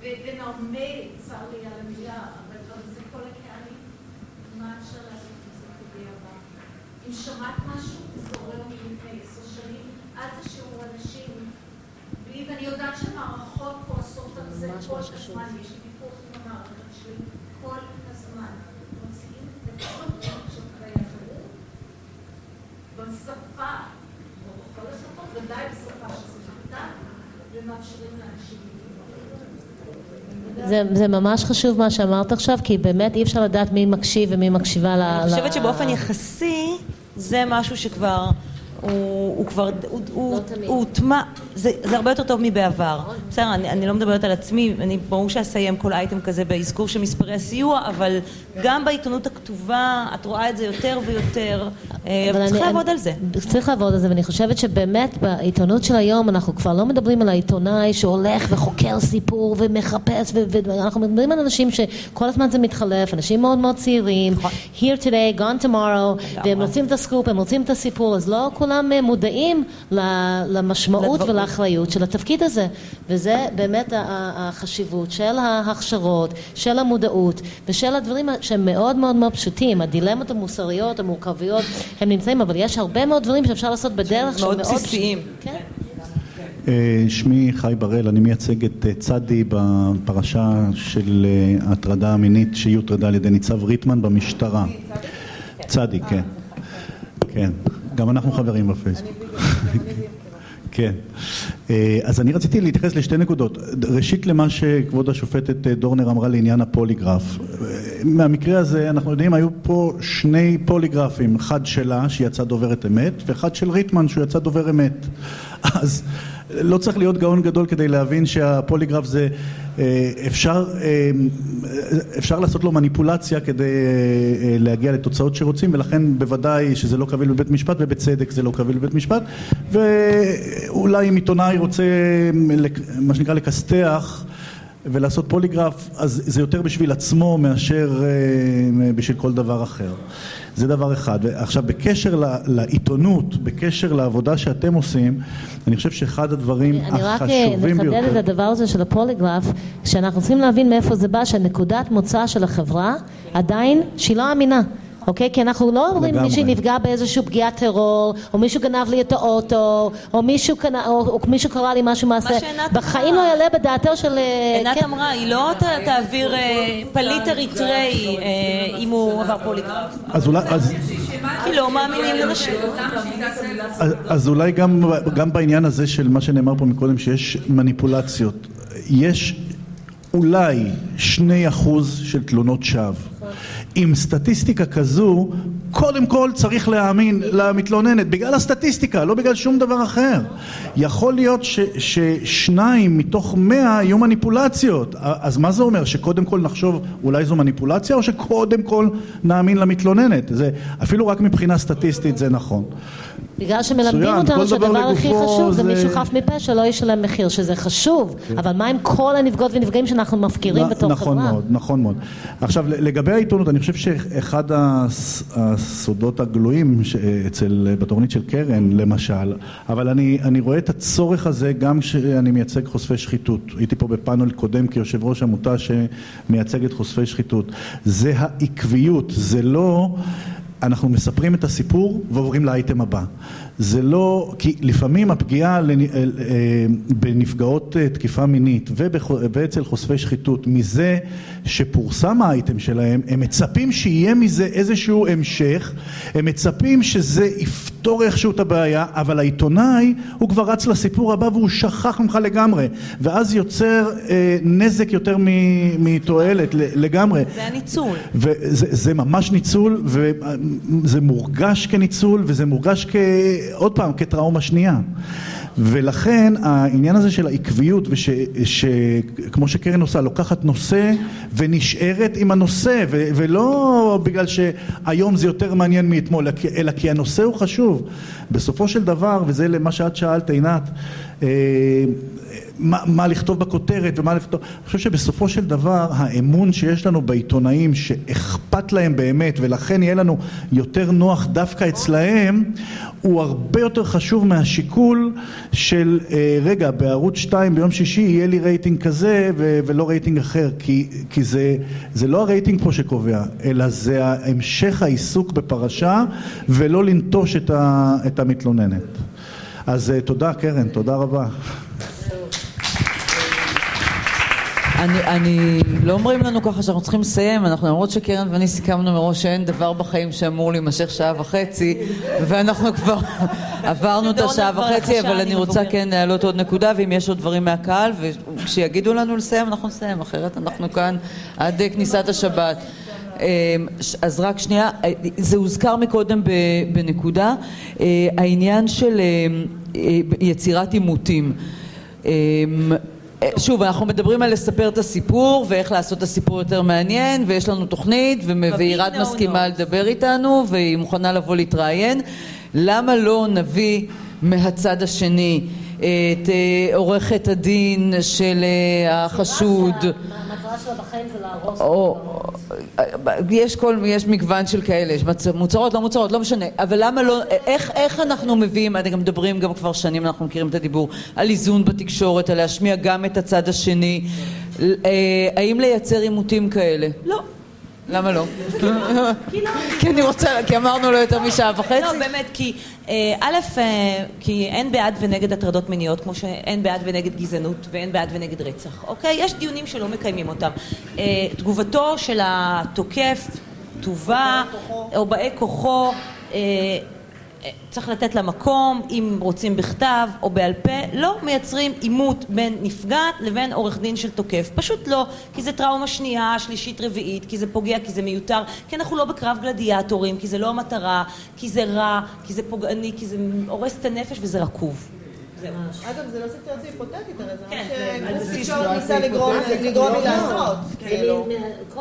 Speaker 8: ונורמל, צר לי על המילה, אבל זה כל הקהלים, מה אפשר לעשות עם זה כדי הבא. אם שמעת משהו, תזכרו מלפני עשר שנים, אל תשאירו אנשים, ואני יודעת שמערכות כועסות על זה כל הזמן, יש לי ויכוח עם המערכת שלי כל הזמן. מוציאים את כל של חיי החירום בשפה, או בכל השפות, ודאי בשפה נכתב, ומאפשרים לאנשים
Speaker 6: זה, זה ממש חשוב מה שאמרת עכשיו, כי באמת אי אפשר לדעת מי מקשיב ומי מקשיבה ל...
Speaker 1: אני חושבת שבאופן יחסי זה משהו שכבר הוא, הוא כבר, הוא הוטמע, זה, זה הרבה יותר טוב מבעבר. בסדר, אני, אני לא מדברת על עצמי, אני ברור שאסיים כל אייטם כזה באזכור של מספרי הסיוע, אבל גם בעיתונות הכתובה את רואה את זה יותר ויותר, אה, אבל צריך לעבוד אני, על זה.
Speaker 6: צריך לעבוד על זה, ואני חושבת שבאמת בעיתונות של היום אנחנו כבר לא מדברים על העיתונאי שהולך וחוקר סיפור ומחפש, ואנחנו מדברים על אנשים שכל הזמן זה מתחלף, אנשים מאוד מאוד צעירים, נכון. here today, gone tomorrow, והם רוצים את הסקופ, הם רוצים את הסיפור, אז לא כולם אה, מודעים למשמעות ולאחריות של התפקיד הזה, וזה באמת החשיבות של ההכשרות, של המודעות ושל הדברים שהם מאוד מאוד מאוד פשוטים, הדילמות המוסריות, המורכבויות, הם נמצאים, אבל יש הרבה מאוד דברים שאפשר לעשות בדרך
Speaker 1: מאוד בסיסיים. כן.
Speaker 9: אה, שמי חי בראל, אני מייצג את אה, צדי בפרשה של הטרדה מינית שהיא הוטרדה על ידי ניצב ריטמן במשטרה. צדי, כן. כן. גם אנחנו חברים בפייסבוק. כן. אה, אז אני רציתי להתייחס לשתי נקודות. ראשית למה שכבוד השופטת אה, דורנר אמרה לעניין הפוליגרף. אה, מהמקרה הזה אנחנו יודעים היו פה שני פוליגרפים, אחד שלה שיצא דוברת אמת ואחד של ריטמן שהוא יצא דובר אמת. אז לא צריך להיות גאון גדול כדי להבין שהפוליגרף זה אפשר, אפשר לעשות לו מניפולציה כדי להגיע לתוצאות שרוצים ולכן בוודאי שזה לא קביל בבית משפט ובצדק זה לא קביל בבית משפט ואולי אם עיתונאי רוצה מה שנקרא לכסתח ולעשות פוליגרף אז זה יותר בשביל עצמו מאשר בשביל כל דבר אחר זה דבר אחד. עכשיו בקשר לעיתונות, בקשר לעבודה שאתם עושים, אני חושב שאחד הדברים החשובים ביותר...
Speaker 6: אני רק נחדד את הדבר הזה של הפוליגרף, שאנחנו צריכים להבין מאיפה זה בא, שנקודת מוצא של החברה עדיין שהיא לא אמינה. אוקיי? כי אנחנו לא אומרים מישהו נפגע באיזשהו פגיעת טרור, או מישהו גנב לי את האוטו, או מישהו, קנה, או, או מישהו קרא לי משהו מעשה. בחיים לא יעלה בדעתו של...
Speaker 3: עינת כן. אמרה, היא לא תעביר פליט אריתראי אם הוא עבר פוליגרף.
Speaker 9: אז אולי... אז...
Speaker 3: כי לא מאמינים לנשים.
Speaker 9: אז אולי גם, גם בעניין הזה של מה שנאמר פה מקודם, שיש מניפולציות. יש אולי שני אחוז של תלונות שווא. עם סטטיסטיקה כזו, קודם כל צריך להאמין למתלוננת, בגלל הסטטיסטיקה, לא בגלל שום דבר אחר. יכול להיות ש, ששניים מתוך מאה יהיו מניפולציות, אז מה זה אומר? שקודם כל נחשוב אולי זו מניפולציה, או שקודם כל נאמין למתלוננת? זה, אפילו רק מבחינה סטטיסטית זה נכון.
Speaker 6: בגלל שמלמדים אותנו שהדבר הכי חשוב זה מישהו חף מפה שלא ישלם מחיר, שזה חשוב, כן. אבל מה עם כל הנפגעות ונפגעים שאנחנו מפקירים בתור
Speaker 9: חברה? נכון מאוד, נכון מאוד. עכשיו לגבי העיתונות, אני חושב שאחד הסודות הגלויים אצל, בתוכנית של קרן למשל, אבל אני, אני רואה את הצורך הזה גם כשאני מייצג חושפי שחיתות. הייתי פה בפאנל קודם כיושב ראש עמותה שמייצגת חושפי שחיתות. זה העקביות, זה לא... אנחנו מספרים את הסיפור ועוברים לאייטם הבא. זה לא, כי לפעמים הפגיעה אה, אה, בנפגעות אה, תקיפה מינית ואצל חושפי שחיתות מזה שפורסם האייטם שלהם, הם מצפים שיהיה מזה איזשהו המשך, הם מצפים שזה יפתור איכשהו את הבעיה, אבל העיתונאי הוא כבר רץ לסיפור הבא והוא שכח ממך לגמרי, ואז יוצר אה, נזק יותר מתועלת לגמרי.
Speaker 3: זה הניצול.
Speaker 9: וזה זה ממש ניצול, וזה מורגש כניצול, וזה מורגש כ... עוד פעם, כטראומה שנייה. ולכן העניין הזה של העקביות ושכמו שקרן עושה לוקחת נושא ונשארת עם הנושא ו, ולא בגלל שהיום זה יותר מעניין מאתמול אלא כי הנושא הוא חשוב. בסופו של דבר וזה למה שאת שאלת עינת אה, מה, מה לכתוב בכותרת ומה לכתוב, אני חושב שבסופו של דבר האמון שיש לנו בעיתונאים שאכפת להם באמת ולכן יהיה לנו יותר נוח דווקא אצלהם הוא הרבה יותר חשוב מהשיקול של אה, רגע בערוץ 2 ביום שישי יהיה לי רייטינג כזה ו- ולא רייטינג אחר כי, כי זה, זה לא הרייטינג פה שקובע אלא זה המשך העיסוק בפרשה ולא לנטוש את, ה- את המתלוננת. אז אה, תודה קרן, תודה רבה
Speaker 1: אני, אני, לא אומרים לנו ככה שאנחנו צריכים לסיים, אנחנו למרות שקרן ואני סיכמנו מראש שאין דבר בחיים שאמור להימשך שעה וחצי ואנחנו כבר עברנו את השעה וחצי, אבל אני רוצה כן להעלות עוד נקודה ואם יש עוד דברים מהקהל וכשיגידו לנו לסיים אנחנו נסיים, אחרת אנחנו כאן עד כניסת השבת. אמ, אז רק שנייה, זה הוזכר מקודם בנקודה, אה, העניין של אמ, אה, יצירת עימותים. אמ, שוב, אנחנו מדברים על לספר את הסיפור ואיך לעשות את הסיפור יותר מעניין ויש לנו תוכנית ועירד מסכימה לדבר איתנו והיא מוכנה לבוא להתראיין למה לא נביא מהצד השני את אה, עורכת הדין של אה, החשוד
Speaker 6: המטרה שלה בחיים זה להרוס
Speaker 1: יש כל, יש מגוון של כאלה, יש מוצרות, לא מוצרות, לא משנה, אבל למה לא, איך, איך אנחנו מביאים, אתם גם מדברים גם כבר שנים, אנחנו מכירים את הדיבור, על איזון בתקשורת, על להשמיע גם את הצד השני, אה, האם לייצר עימותים כאלה?
Speaker 3: לא.
Speaker 1: למה לא? כי אני רוצה, כי אמרנו לו יותר משעה וחצי.
Speaker 3: לא, באמת, כי אה, א', אה, כי אין בעד ונגד הטרדות מיניות, כמו שאין בעד ונגד גזענות ואין בעד ונגד רצח, אוקיי? יש דיונים שלא מקיימים אותם. אה, תגובתו של התוקף תובא, או באי כוחו, צריך לתת לה מקום, אם רוצים בכתב או בעל פה, לא מייצרים עימות בין נפגעת לבין עורך דין של תוקף. פשוט לא, כי זה טראומה שנייה, שלישית, רביעית, כי זה פוגע, כי זה מיותר, כי אנחנו לא בקרב גלדיאטורים, כי זה לא המטרה, כי זה רע, כי זה פוגעני, כי זה הורס את הנפש וזה רקוב.
Speaker 4: אגב, זה לא סיטואציה היפותטית, הרי זה מה שגוף תקשורת ניסה לגרום לי לעשות.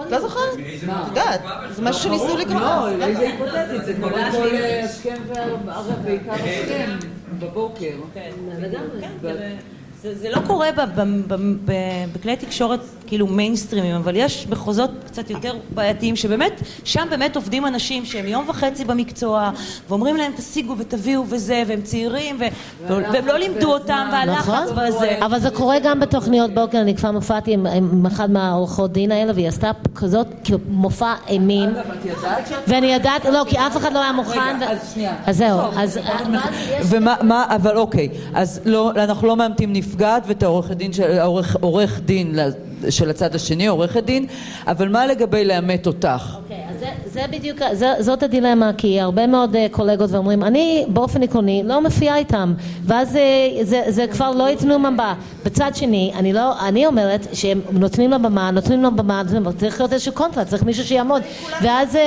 Speaker 4: לא זוכרת? את יודעת, זה משהו שניסו לגרום.
Speaker 1: לא, איזה היפותטית, זה קורה כל השכם והערב, בעיקר השכם, בבוקר. כן,
Speaker 3: זה, זה לא קורה בכלי תקשורת כאילו מיינסטרימים, אבל יש מחוזות קצת יותר בעייתיים שבאמת, שם באמת עובדים אנשים שהם יום וחצי במקצוע ואומרים להם תשיגו ותביאו וזה, והם צעירים ו... והם לא לימדו אותם והלחץ
Speaker 6: נכון.
Speaker 3: בזה.
Speaker 6: אבל זה קורה גם בתוכניות בוקר, אני כבר מופעתי עם, עם אחד מהעורכות דין האלה והיא עשתה כזאת כאילו מופע אימים ואני ידעת, לא, כי אף אחד לא היה מוכן
Speaker 1: רגע, אז שנייה.
Speaker 6: אז זהו, אז
Speaker 1: ומה, מה, אבל אוקיי, אז לא, אנחנו לא מאמתים נפגעת ואת העורך דין, של- העורך, עורך דין של הצד השני, עורכת דין, אבל מה לגבי לאמת אותך?
Speaker 6: אוקיי, אז זה, זה בדיוק, זה, זאת הדילמה, כי הרבה מאוד uh, קולגות ואומרים, אני באופן עקרוני לא מופיעה איתם, ואז uh, זה, זה כבר לא ייתנו מבע. בצד שני, אני לא, אני אומרת שהם נותנים לה במה, נותנים לה במה, נותנים לה- צריך להיות איזשהו קונטרה, צריך מישהו שיעמוד, ואז uh,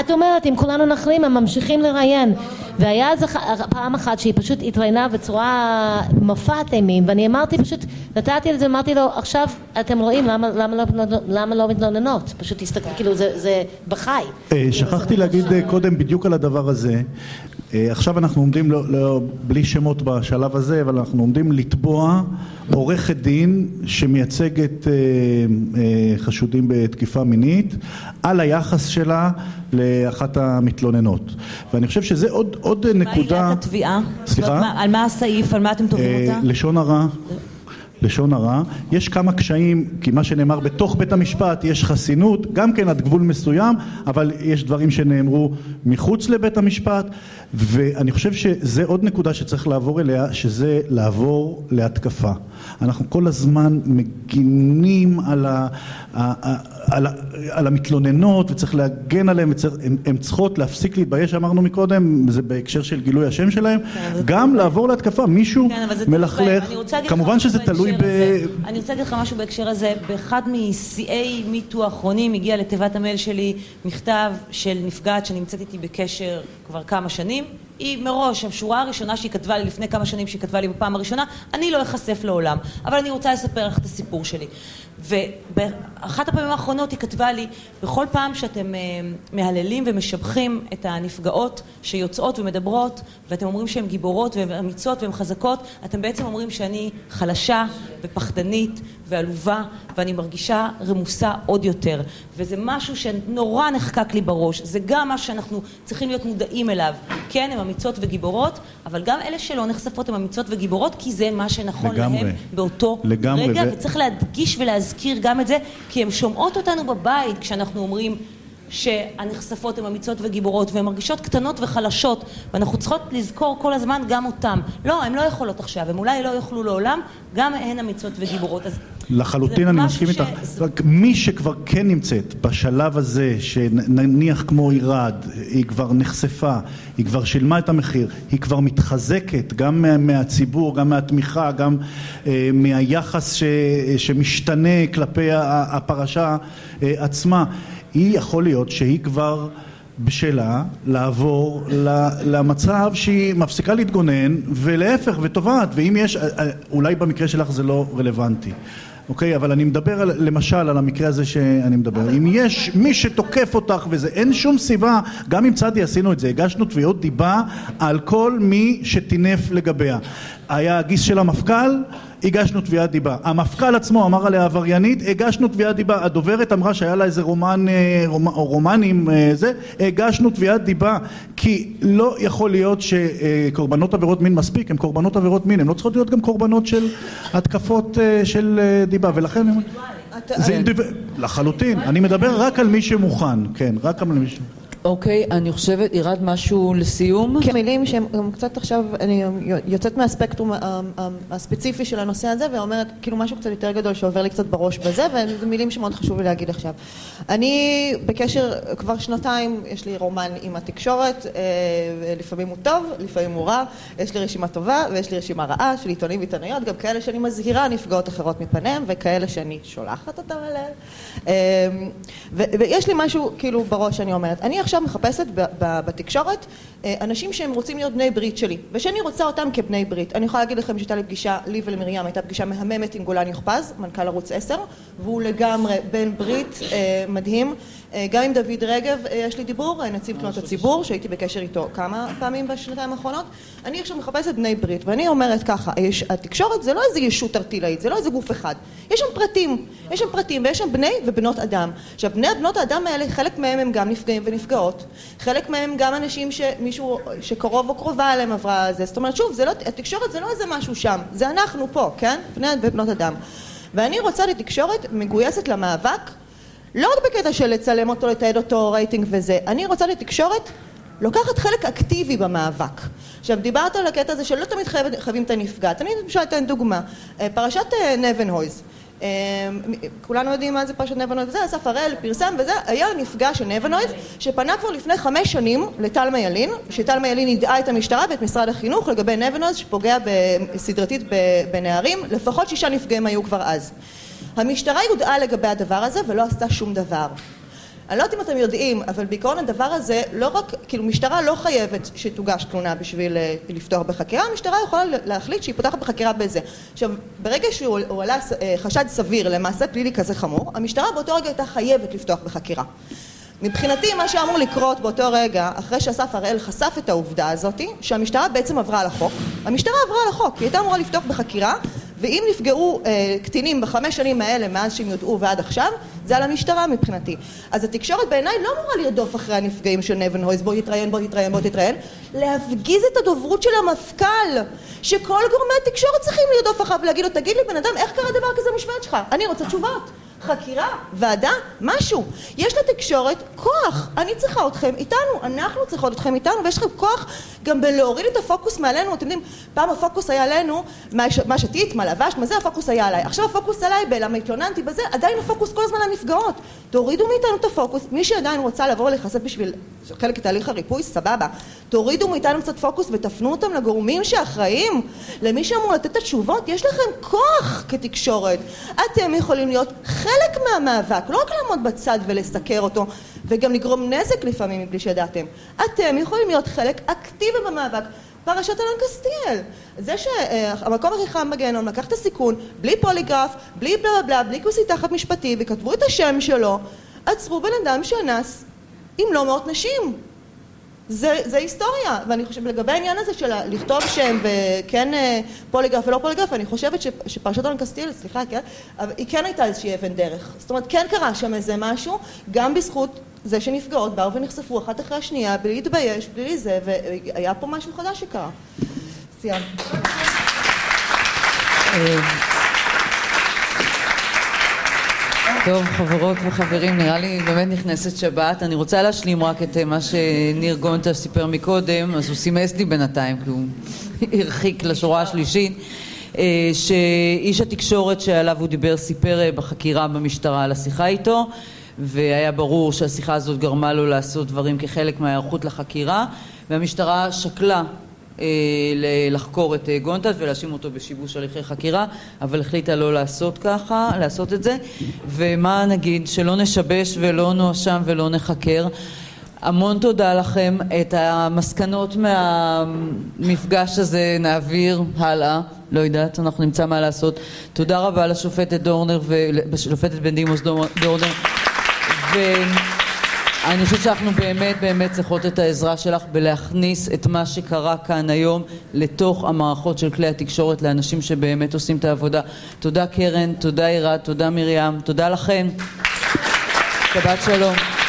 Speaker 6: את אומרת, אם כולנו נחרים, הם ממשיכים לראיין. והיה ח- פעם אחת שהיא פשוט התראיינה בצורה מופעת אימים, ואני אמרתי פשוט, נתתי את זה, אמרתי לו, עכשיו אתם רואים למה, למה, לא, למה לא מתלוננות? פשוט תסתכלו, כאילו זה, זה בחי.
Speaker 9: אה, שכחתי להגיד אה, קודם בדיוק על הדבר הזה. אה, עכשיו אנחנו עומדים, לא, לא, בלי שמות בשלב הזה, אבל אנחנו עומדים לתבוע עורכת דין שמייצגת אה, אה, חשודים בתקיפה מינית על היחס שלה לאחת המתלוננות. ואני חושב שזה עוד, עוד
Speaker 3: מה
Speaker 9: נקודה...
Speaker 3: עילת התביעה?
Speaker 9: סליחה?
Speaker 3: מה- על מה הסעיף? על מה אתם תובעים
Speaker 9: אה,
Speaker 3: אותה?
Speaker 9: לשון הרע. לשון הרע. יש כמה קשיים, כי מה שנאמר בתוך בית המשפט יש חסינות, גם כן עד גבול מסוים, אבל יש דברים שנאמרו מחוץ לבית המשפט, ואני חושב שזה עוד נקודה שצריך לעבור אליה, שזה לעבור להתקפה. אנחנו כל הזמן מגינים על, ה, על, ה, על המתלוננות וצריך להגן עליהן, הן צריכות להפסיק להתבייש, אמרנו מקודם, זה בהקשר של גילוי השם שלהם, גם לעבור להתקפה, מישהו
Speaker 3: כן.
Speaker 9: מלכלך, כמובן שזה תלוי
Speaker 3: הזה. אני רוצה להגיד לך משהו בהקשר הזה. באחד משיאי מיטו האחרונים הגיע לתיבת המייל שלי מכתב של נפגעת שנמצאת איתי בקשר כבר כמה שנים. היא מראש, השורה הראשונה שהיא כתבה לי לפני כמה שנים שהיא כתבה לי בפעם הראשונה, אני לא אחשף לעולם, אבל אני רוצה לספר לך את הסיפור שלי. ובאחת הפעמים האחרונות היא כתבה לי, בכל פעם שאתם אה, מהללים ומשבחים את הנפגעות שיוצאות ומדברות, ואתם אומרים שהן גיבורות והן אמיצות והן חזקות, אתם בעצם אומרים שאני חלשה ופחדנית ועלובה, ואני מרגישה רמוסה עוד יותר. וזה משהו שנורא נחקק לי בראש. זה גם מה שאנחנו צריכים להיות מודעים אליו. כן, הן אמיצות וגיבורות, אבל גם אלה שלא נחשפות הן אמיצות וגיבורות, כי זה מה שנכון
Speaker 9: לגמרי.
Speaker 3: להם באותו
Speaker 9: לגמרי,
Speaker 3: רגע,
Speaker 9: ו-
Speaker 3: וצריך להדגיש ולהזכיר גם את זה, כי הן שומעות אותנו בבית כשאנחנו אומרים שהנחשפות הן אמיצות וגיבורות, והן מרגישות קטנות וחלשות, ואנחנו צריכות לזכור כל הזמן גם אותן. לא, הן לא יכולות עכשיו, הן אולי לא יוכלו לעולם, גם הן אמיצות וגיבורות. אז
Speaker 9: לחלוטין אני מסכים
Speaker 3: ש-
Speaker 9: איתך, רק מי שכבר כן נמצאת בשלב הזה, שנניח כמו עירד, היא כבר נחשפה, היא כבר שילמה את המחיר, היא כבר מתחזקת גם מה- מהציבור, גם מהתמיכה, גם אה, מהיחס ש, שמשתנה כלפי הפרשה אה, עצמה, היא יכול להיות שהיא כבר בשלה לעבור למצב שהיא מפסיקה להתגונן ולהפך ותובעת ואם יש אה, אה, אולי במקרה שלך זה לא רלוונטי אוקיי אבל אני מדבר על, למשל על המקרה הזה שאני מדבר. אם יש מי שתוקף אותך וזה אין שום סיבה גם עם צדי עשינו את זה הגשנו תביעות דיבה על כל מי שטינף לגביה. היה הגיס של המפכ"ל הגשנו תביעת דיבה. המפכ"ל עצמו אמר עליה עבריינית, הגשנו תביעת דיבה. הדוברת אמרה שהיה לה איזה רומן, אה, רומ, רומנים, אה, זה, הגשנו תביעת דיבה. כי לא יכול להיות שקורבנות עבירות מין מספיק, הן קורבנות עבירות מין, הן לא צריכות להיות גם קורבנות של התקפות אה, של דיבה. ולכן... זה אינדיב... לחלוטין. אני מדבר רק על מי שמוכן, כן, רק על מי ש...
Speaker 1: אוקיי, אני חושבת, ירד משהו לסיום?
Speaker 4: כן, מילים שהן קצת עכשיו, אני יוצאת מהספקטרום הספציפי של הנושא הזה ואומרת כאילו משהו קצת יותר גדול שעובר לי קצת בראש בזה וזה מילים שמאוד חשוב לי להגיד עכשיו. אני בקשר כבר שנתיים, יש לי רומן עם התקשורת, אה, לפעמים הוא טוב, לפעמים הוא רע, יש לי רשימה טובה ויש לי רשימה רעה של עיתונים ועיתונאיות, גם כאלה שאני מזהירה נפגעות אחרות מפניהם וכאלה שאני שולחת אותם אליהם. אה, ויש לי משהו כאילו בראש שאני אומרת, אני עכשיו עכשיו מחפשת בתקשורת אה, אנשים שהם רוצים להיות בני ברית שלי, ושאני רוצה אותם כבני ברית. אני יכולה להגיד לכם שהייתה לי פגישה, לי ולמרים הייתה פגישה מהממת עם גולן יוכפז, מנכ"ל ערוץ 10, והוא לגמרי בן ברית אה, מדהים. אה, גם עם דוד רגב יש לי דיבור, נציב תלונות הציבור, שהייתי בקשר איתו כמה פעמים בשנתיים האחרונות. אני עכשיו מחפשת בני ברית, ואני אומרת ככה, התקשורת זה לא איזה ישות ארטילאית, זה לא איזה גוף אחד. יש שם פרטים, יש שם פרטים, ויש שם בני ובנות אדם. עכשיו, בני ובנות האדם האלה, חלק מהם הם גם נפגעים ונפגעות, חלק מהם גם אנשים שמישהו, שקרוב או קרובה אליהם עברה זה. זאת אומרת, שוב, זה לא, התקשורת זה לא איזה משהו שם, זה אנחנו פה, כן? בני ובנות אדם. ואני רוצה לתקשורת מגויסת למאבק לא רק בקטע של לצלם אותו, לתעד אותו, רייטינג וזה, אני רוצה לתקשורת לוקחת חלק אקטיבי במאבק. עכשיו דיברת על הקטע הזה שלא תמיד חייב, חייבים את הנפגעת, אני למשל אתן דוגמה, אה, פרשת אה, נבנהויז, אה, כולנו יודעים מה זה פרשת נבנויז וזה, אסף הראל פרסם וזה, היה נפגע של נבנויז שפנה כבר לפני חמש שנים לטל מיילין, שטל מיילין ידעה את המשטרה ואת משרד החינוך לגבי נבנויז שפוגע סדרתית בנערים, לפחות שישה נפגעים היו כבר אז. המשטרה יודעה לגבי הדבר הזה ולא עשתה שום דבר. אני לא יודעת אם אתם יודעים, אבל בעיקרון הדבר הזה לא רק, כאילו משטרה לא חייבת שתוגש תלונה בשביל אה, לפתוח בחקירה, המשטרה יכולה להחליט שהיא פותחת בחקירה בזה. עכשיו, ברגע שהוא עלה אה, חשד סביר למעשה פלילי כזה חמור, המשטרה באותו רגע הייתה חייבת לפתוח בחקירה. מבחינתי מה שאמור לקרות באותו רגע, אחרי שאסף הראל חשף את העובדה הזאת, שהמשטרה בעצם עברה על החוק, המשטרה עברה על החוק, היא הייתה אמורה לפתוח בחקירה ואם נפגעו אה, קטינים בחמש שנים האלה מאז שהם יודעו ועד עכשיו, זה על המשטרה מבחינתי. אז התקשורת בעיניי לא אמורה לרדוף אחרי הנפגעים של נבן הויז, בוא תתראיין, בוא תתראיין, בוא תתראיין, להפגיז את הדוברות של המפכ"ל, שכל גורמי התקשורת צריכים לרדוף אחריו ולהגיד לו, תגיד לי בן אדם, איך קרה דבר כזה במשמרת שלך? אני רוצה תשובות. חקירה, ועדה, משהו. יש לתקשורת כוח. אני צריכה אתכם איתנו, אנחנו צריכות אתכם איתנו, ויש לכם כוח גם בלהוריד את הפוקוס מעלינו. אתם יודעים, פעם הפוקוס היה עלינו, מה שתית, מה לבשת, מה זה הפוקוס היה עליי. עכשיו הפוקוס עליי בלמה התלוננתי בזה, עדיין הפוקוס כל הזמן על הנפגעות. תורידו מאיתנו את הפוקוס. מי שעדיין רוצה לבוא ולהיחשף בשביל חלק מתהליך הריפוי, סבבה. תורידו מאיתנו קצת פוקוס ותפנו אותם לגורמים שאחראים, למי שאמור לתת את התשובות. יש לכם כוח כתקשורת. אתם יכולים להיות חלק מהמאבק, לא רק לעמוד בצד ולסקר אותו, וגם לגרום נזק לפעמים מבלי שידעתם. אתם יכולים להיות חלק אקטיבי במאבק. פרשת אלון קסטיאל. זה שהמקום הכי חם בגיהנום לקח את הסיכון, בלי פוליגרף, בלי בלה בלה, בלי כוסי תחת משפטי, וכתבו את השם שלו, עצרו בן אדם שאנס עם לא מאות נשים. זה, זה היסטוריה, ואני חושבת, לגבי העניין הזה של לכתוב שם וכן אה, פוליגרף ולא פוליגרף, אני חושבת שפרשת אלון קסטיאל, סליחה, כן, אבל היא כן הייתה איזושהי אבן דרך. זאת אומרת, כן קרה שם איזה משהו, גם בזכות זה שנפגעות באו ונחשפו אחת אחרי השנייה, בלי להתבייש, בלי זה, והיה פה משהו חדש שקרה. סיימת.
Speaker 1: טוב, חברות וחברים, נראה לי באמת נכנסת שבת. אני רוצה להשלים רק את מה שניר גונטה סיפר מקודם, אז הוא סימס לי בינתיים, כי הוא הרחיק לשורה השלישית, אה, שאיש התקשורת שעליו הוא דיבר סיפר אה, בחקירה במשטרה על השיחה איתו, והיה ברור שהשיחה הזאת גרמה לו לעשות דברים כחלק מההיערכות לחקירה, והמשטרה שקלה אה, לחקור את אה, גונטז ולהאשים אותו בשיבוש הליכי חקירה, אבל החליטה לא לעשות ככה, לעשות את זה. ומה נגיד? שלא נשבש ולא נואשם ולא נחקר. המון תודה לכם. את המסקנות מהמפגש הזה נעביר הלאה. לא יודעת, אנחנו נמצא מה לעשות. תודה רבה לשופטת דורנר ולשופטת בן דימוס דורנר. ו... אני חושבת שאנחנו באמת באמת צריכות את העזרה שלך בלהכניס את מה שקרה כאן היום לתוך המערכות של כלי התקשורת לאנשים שבאמת עושים את העבודה. תודה קרן, תודה עירד, תודה מרים, תודה לכם. שבת שלום.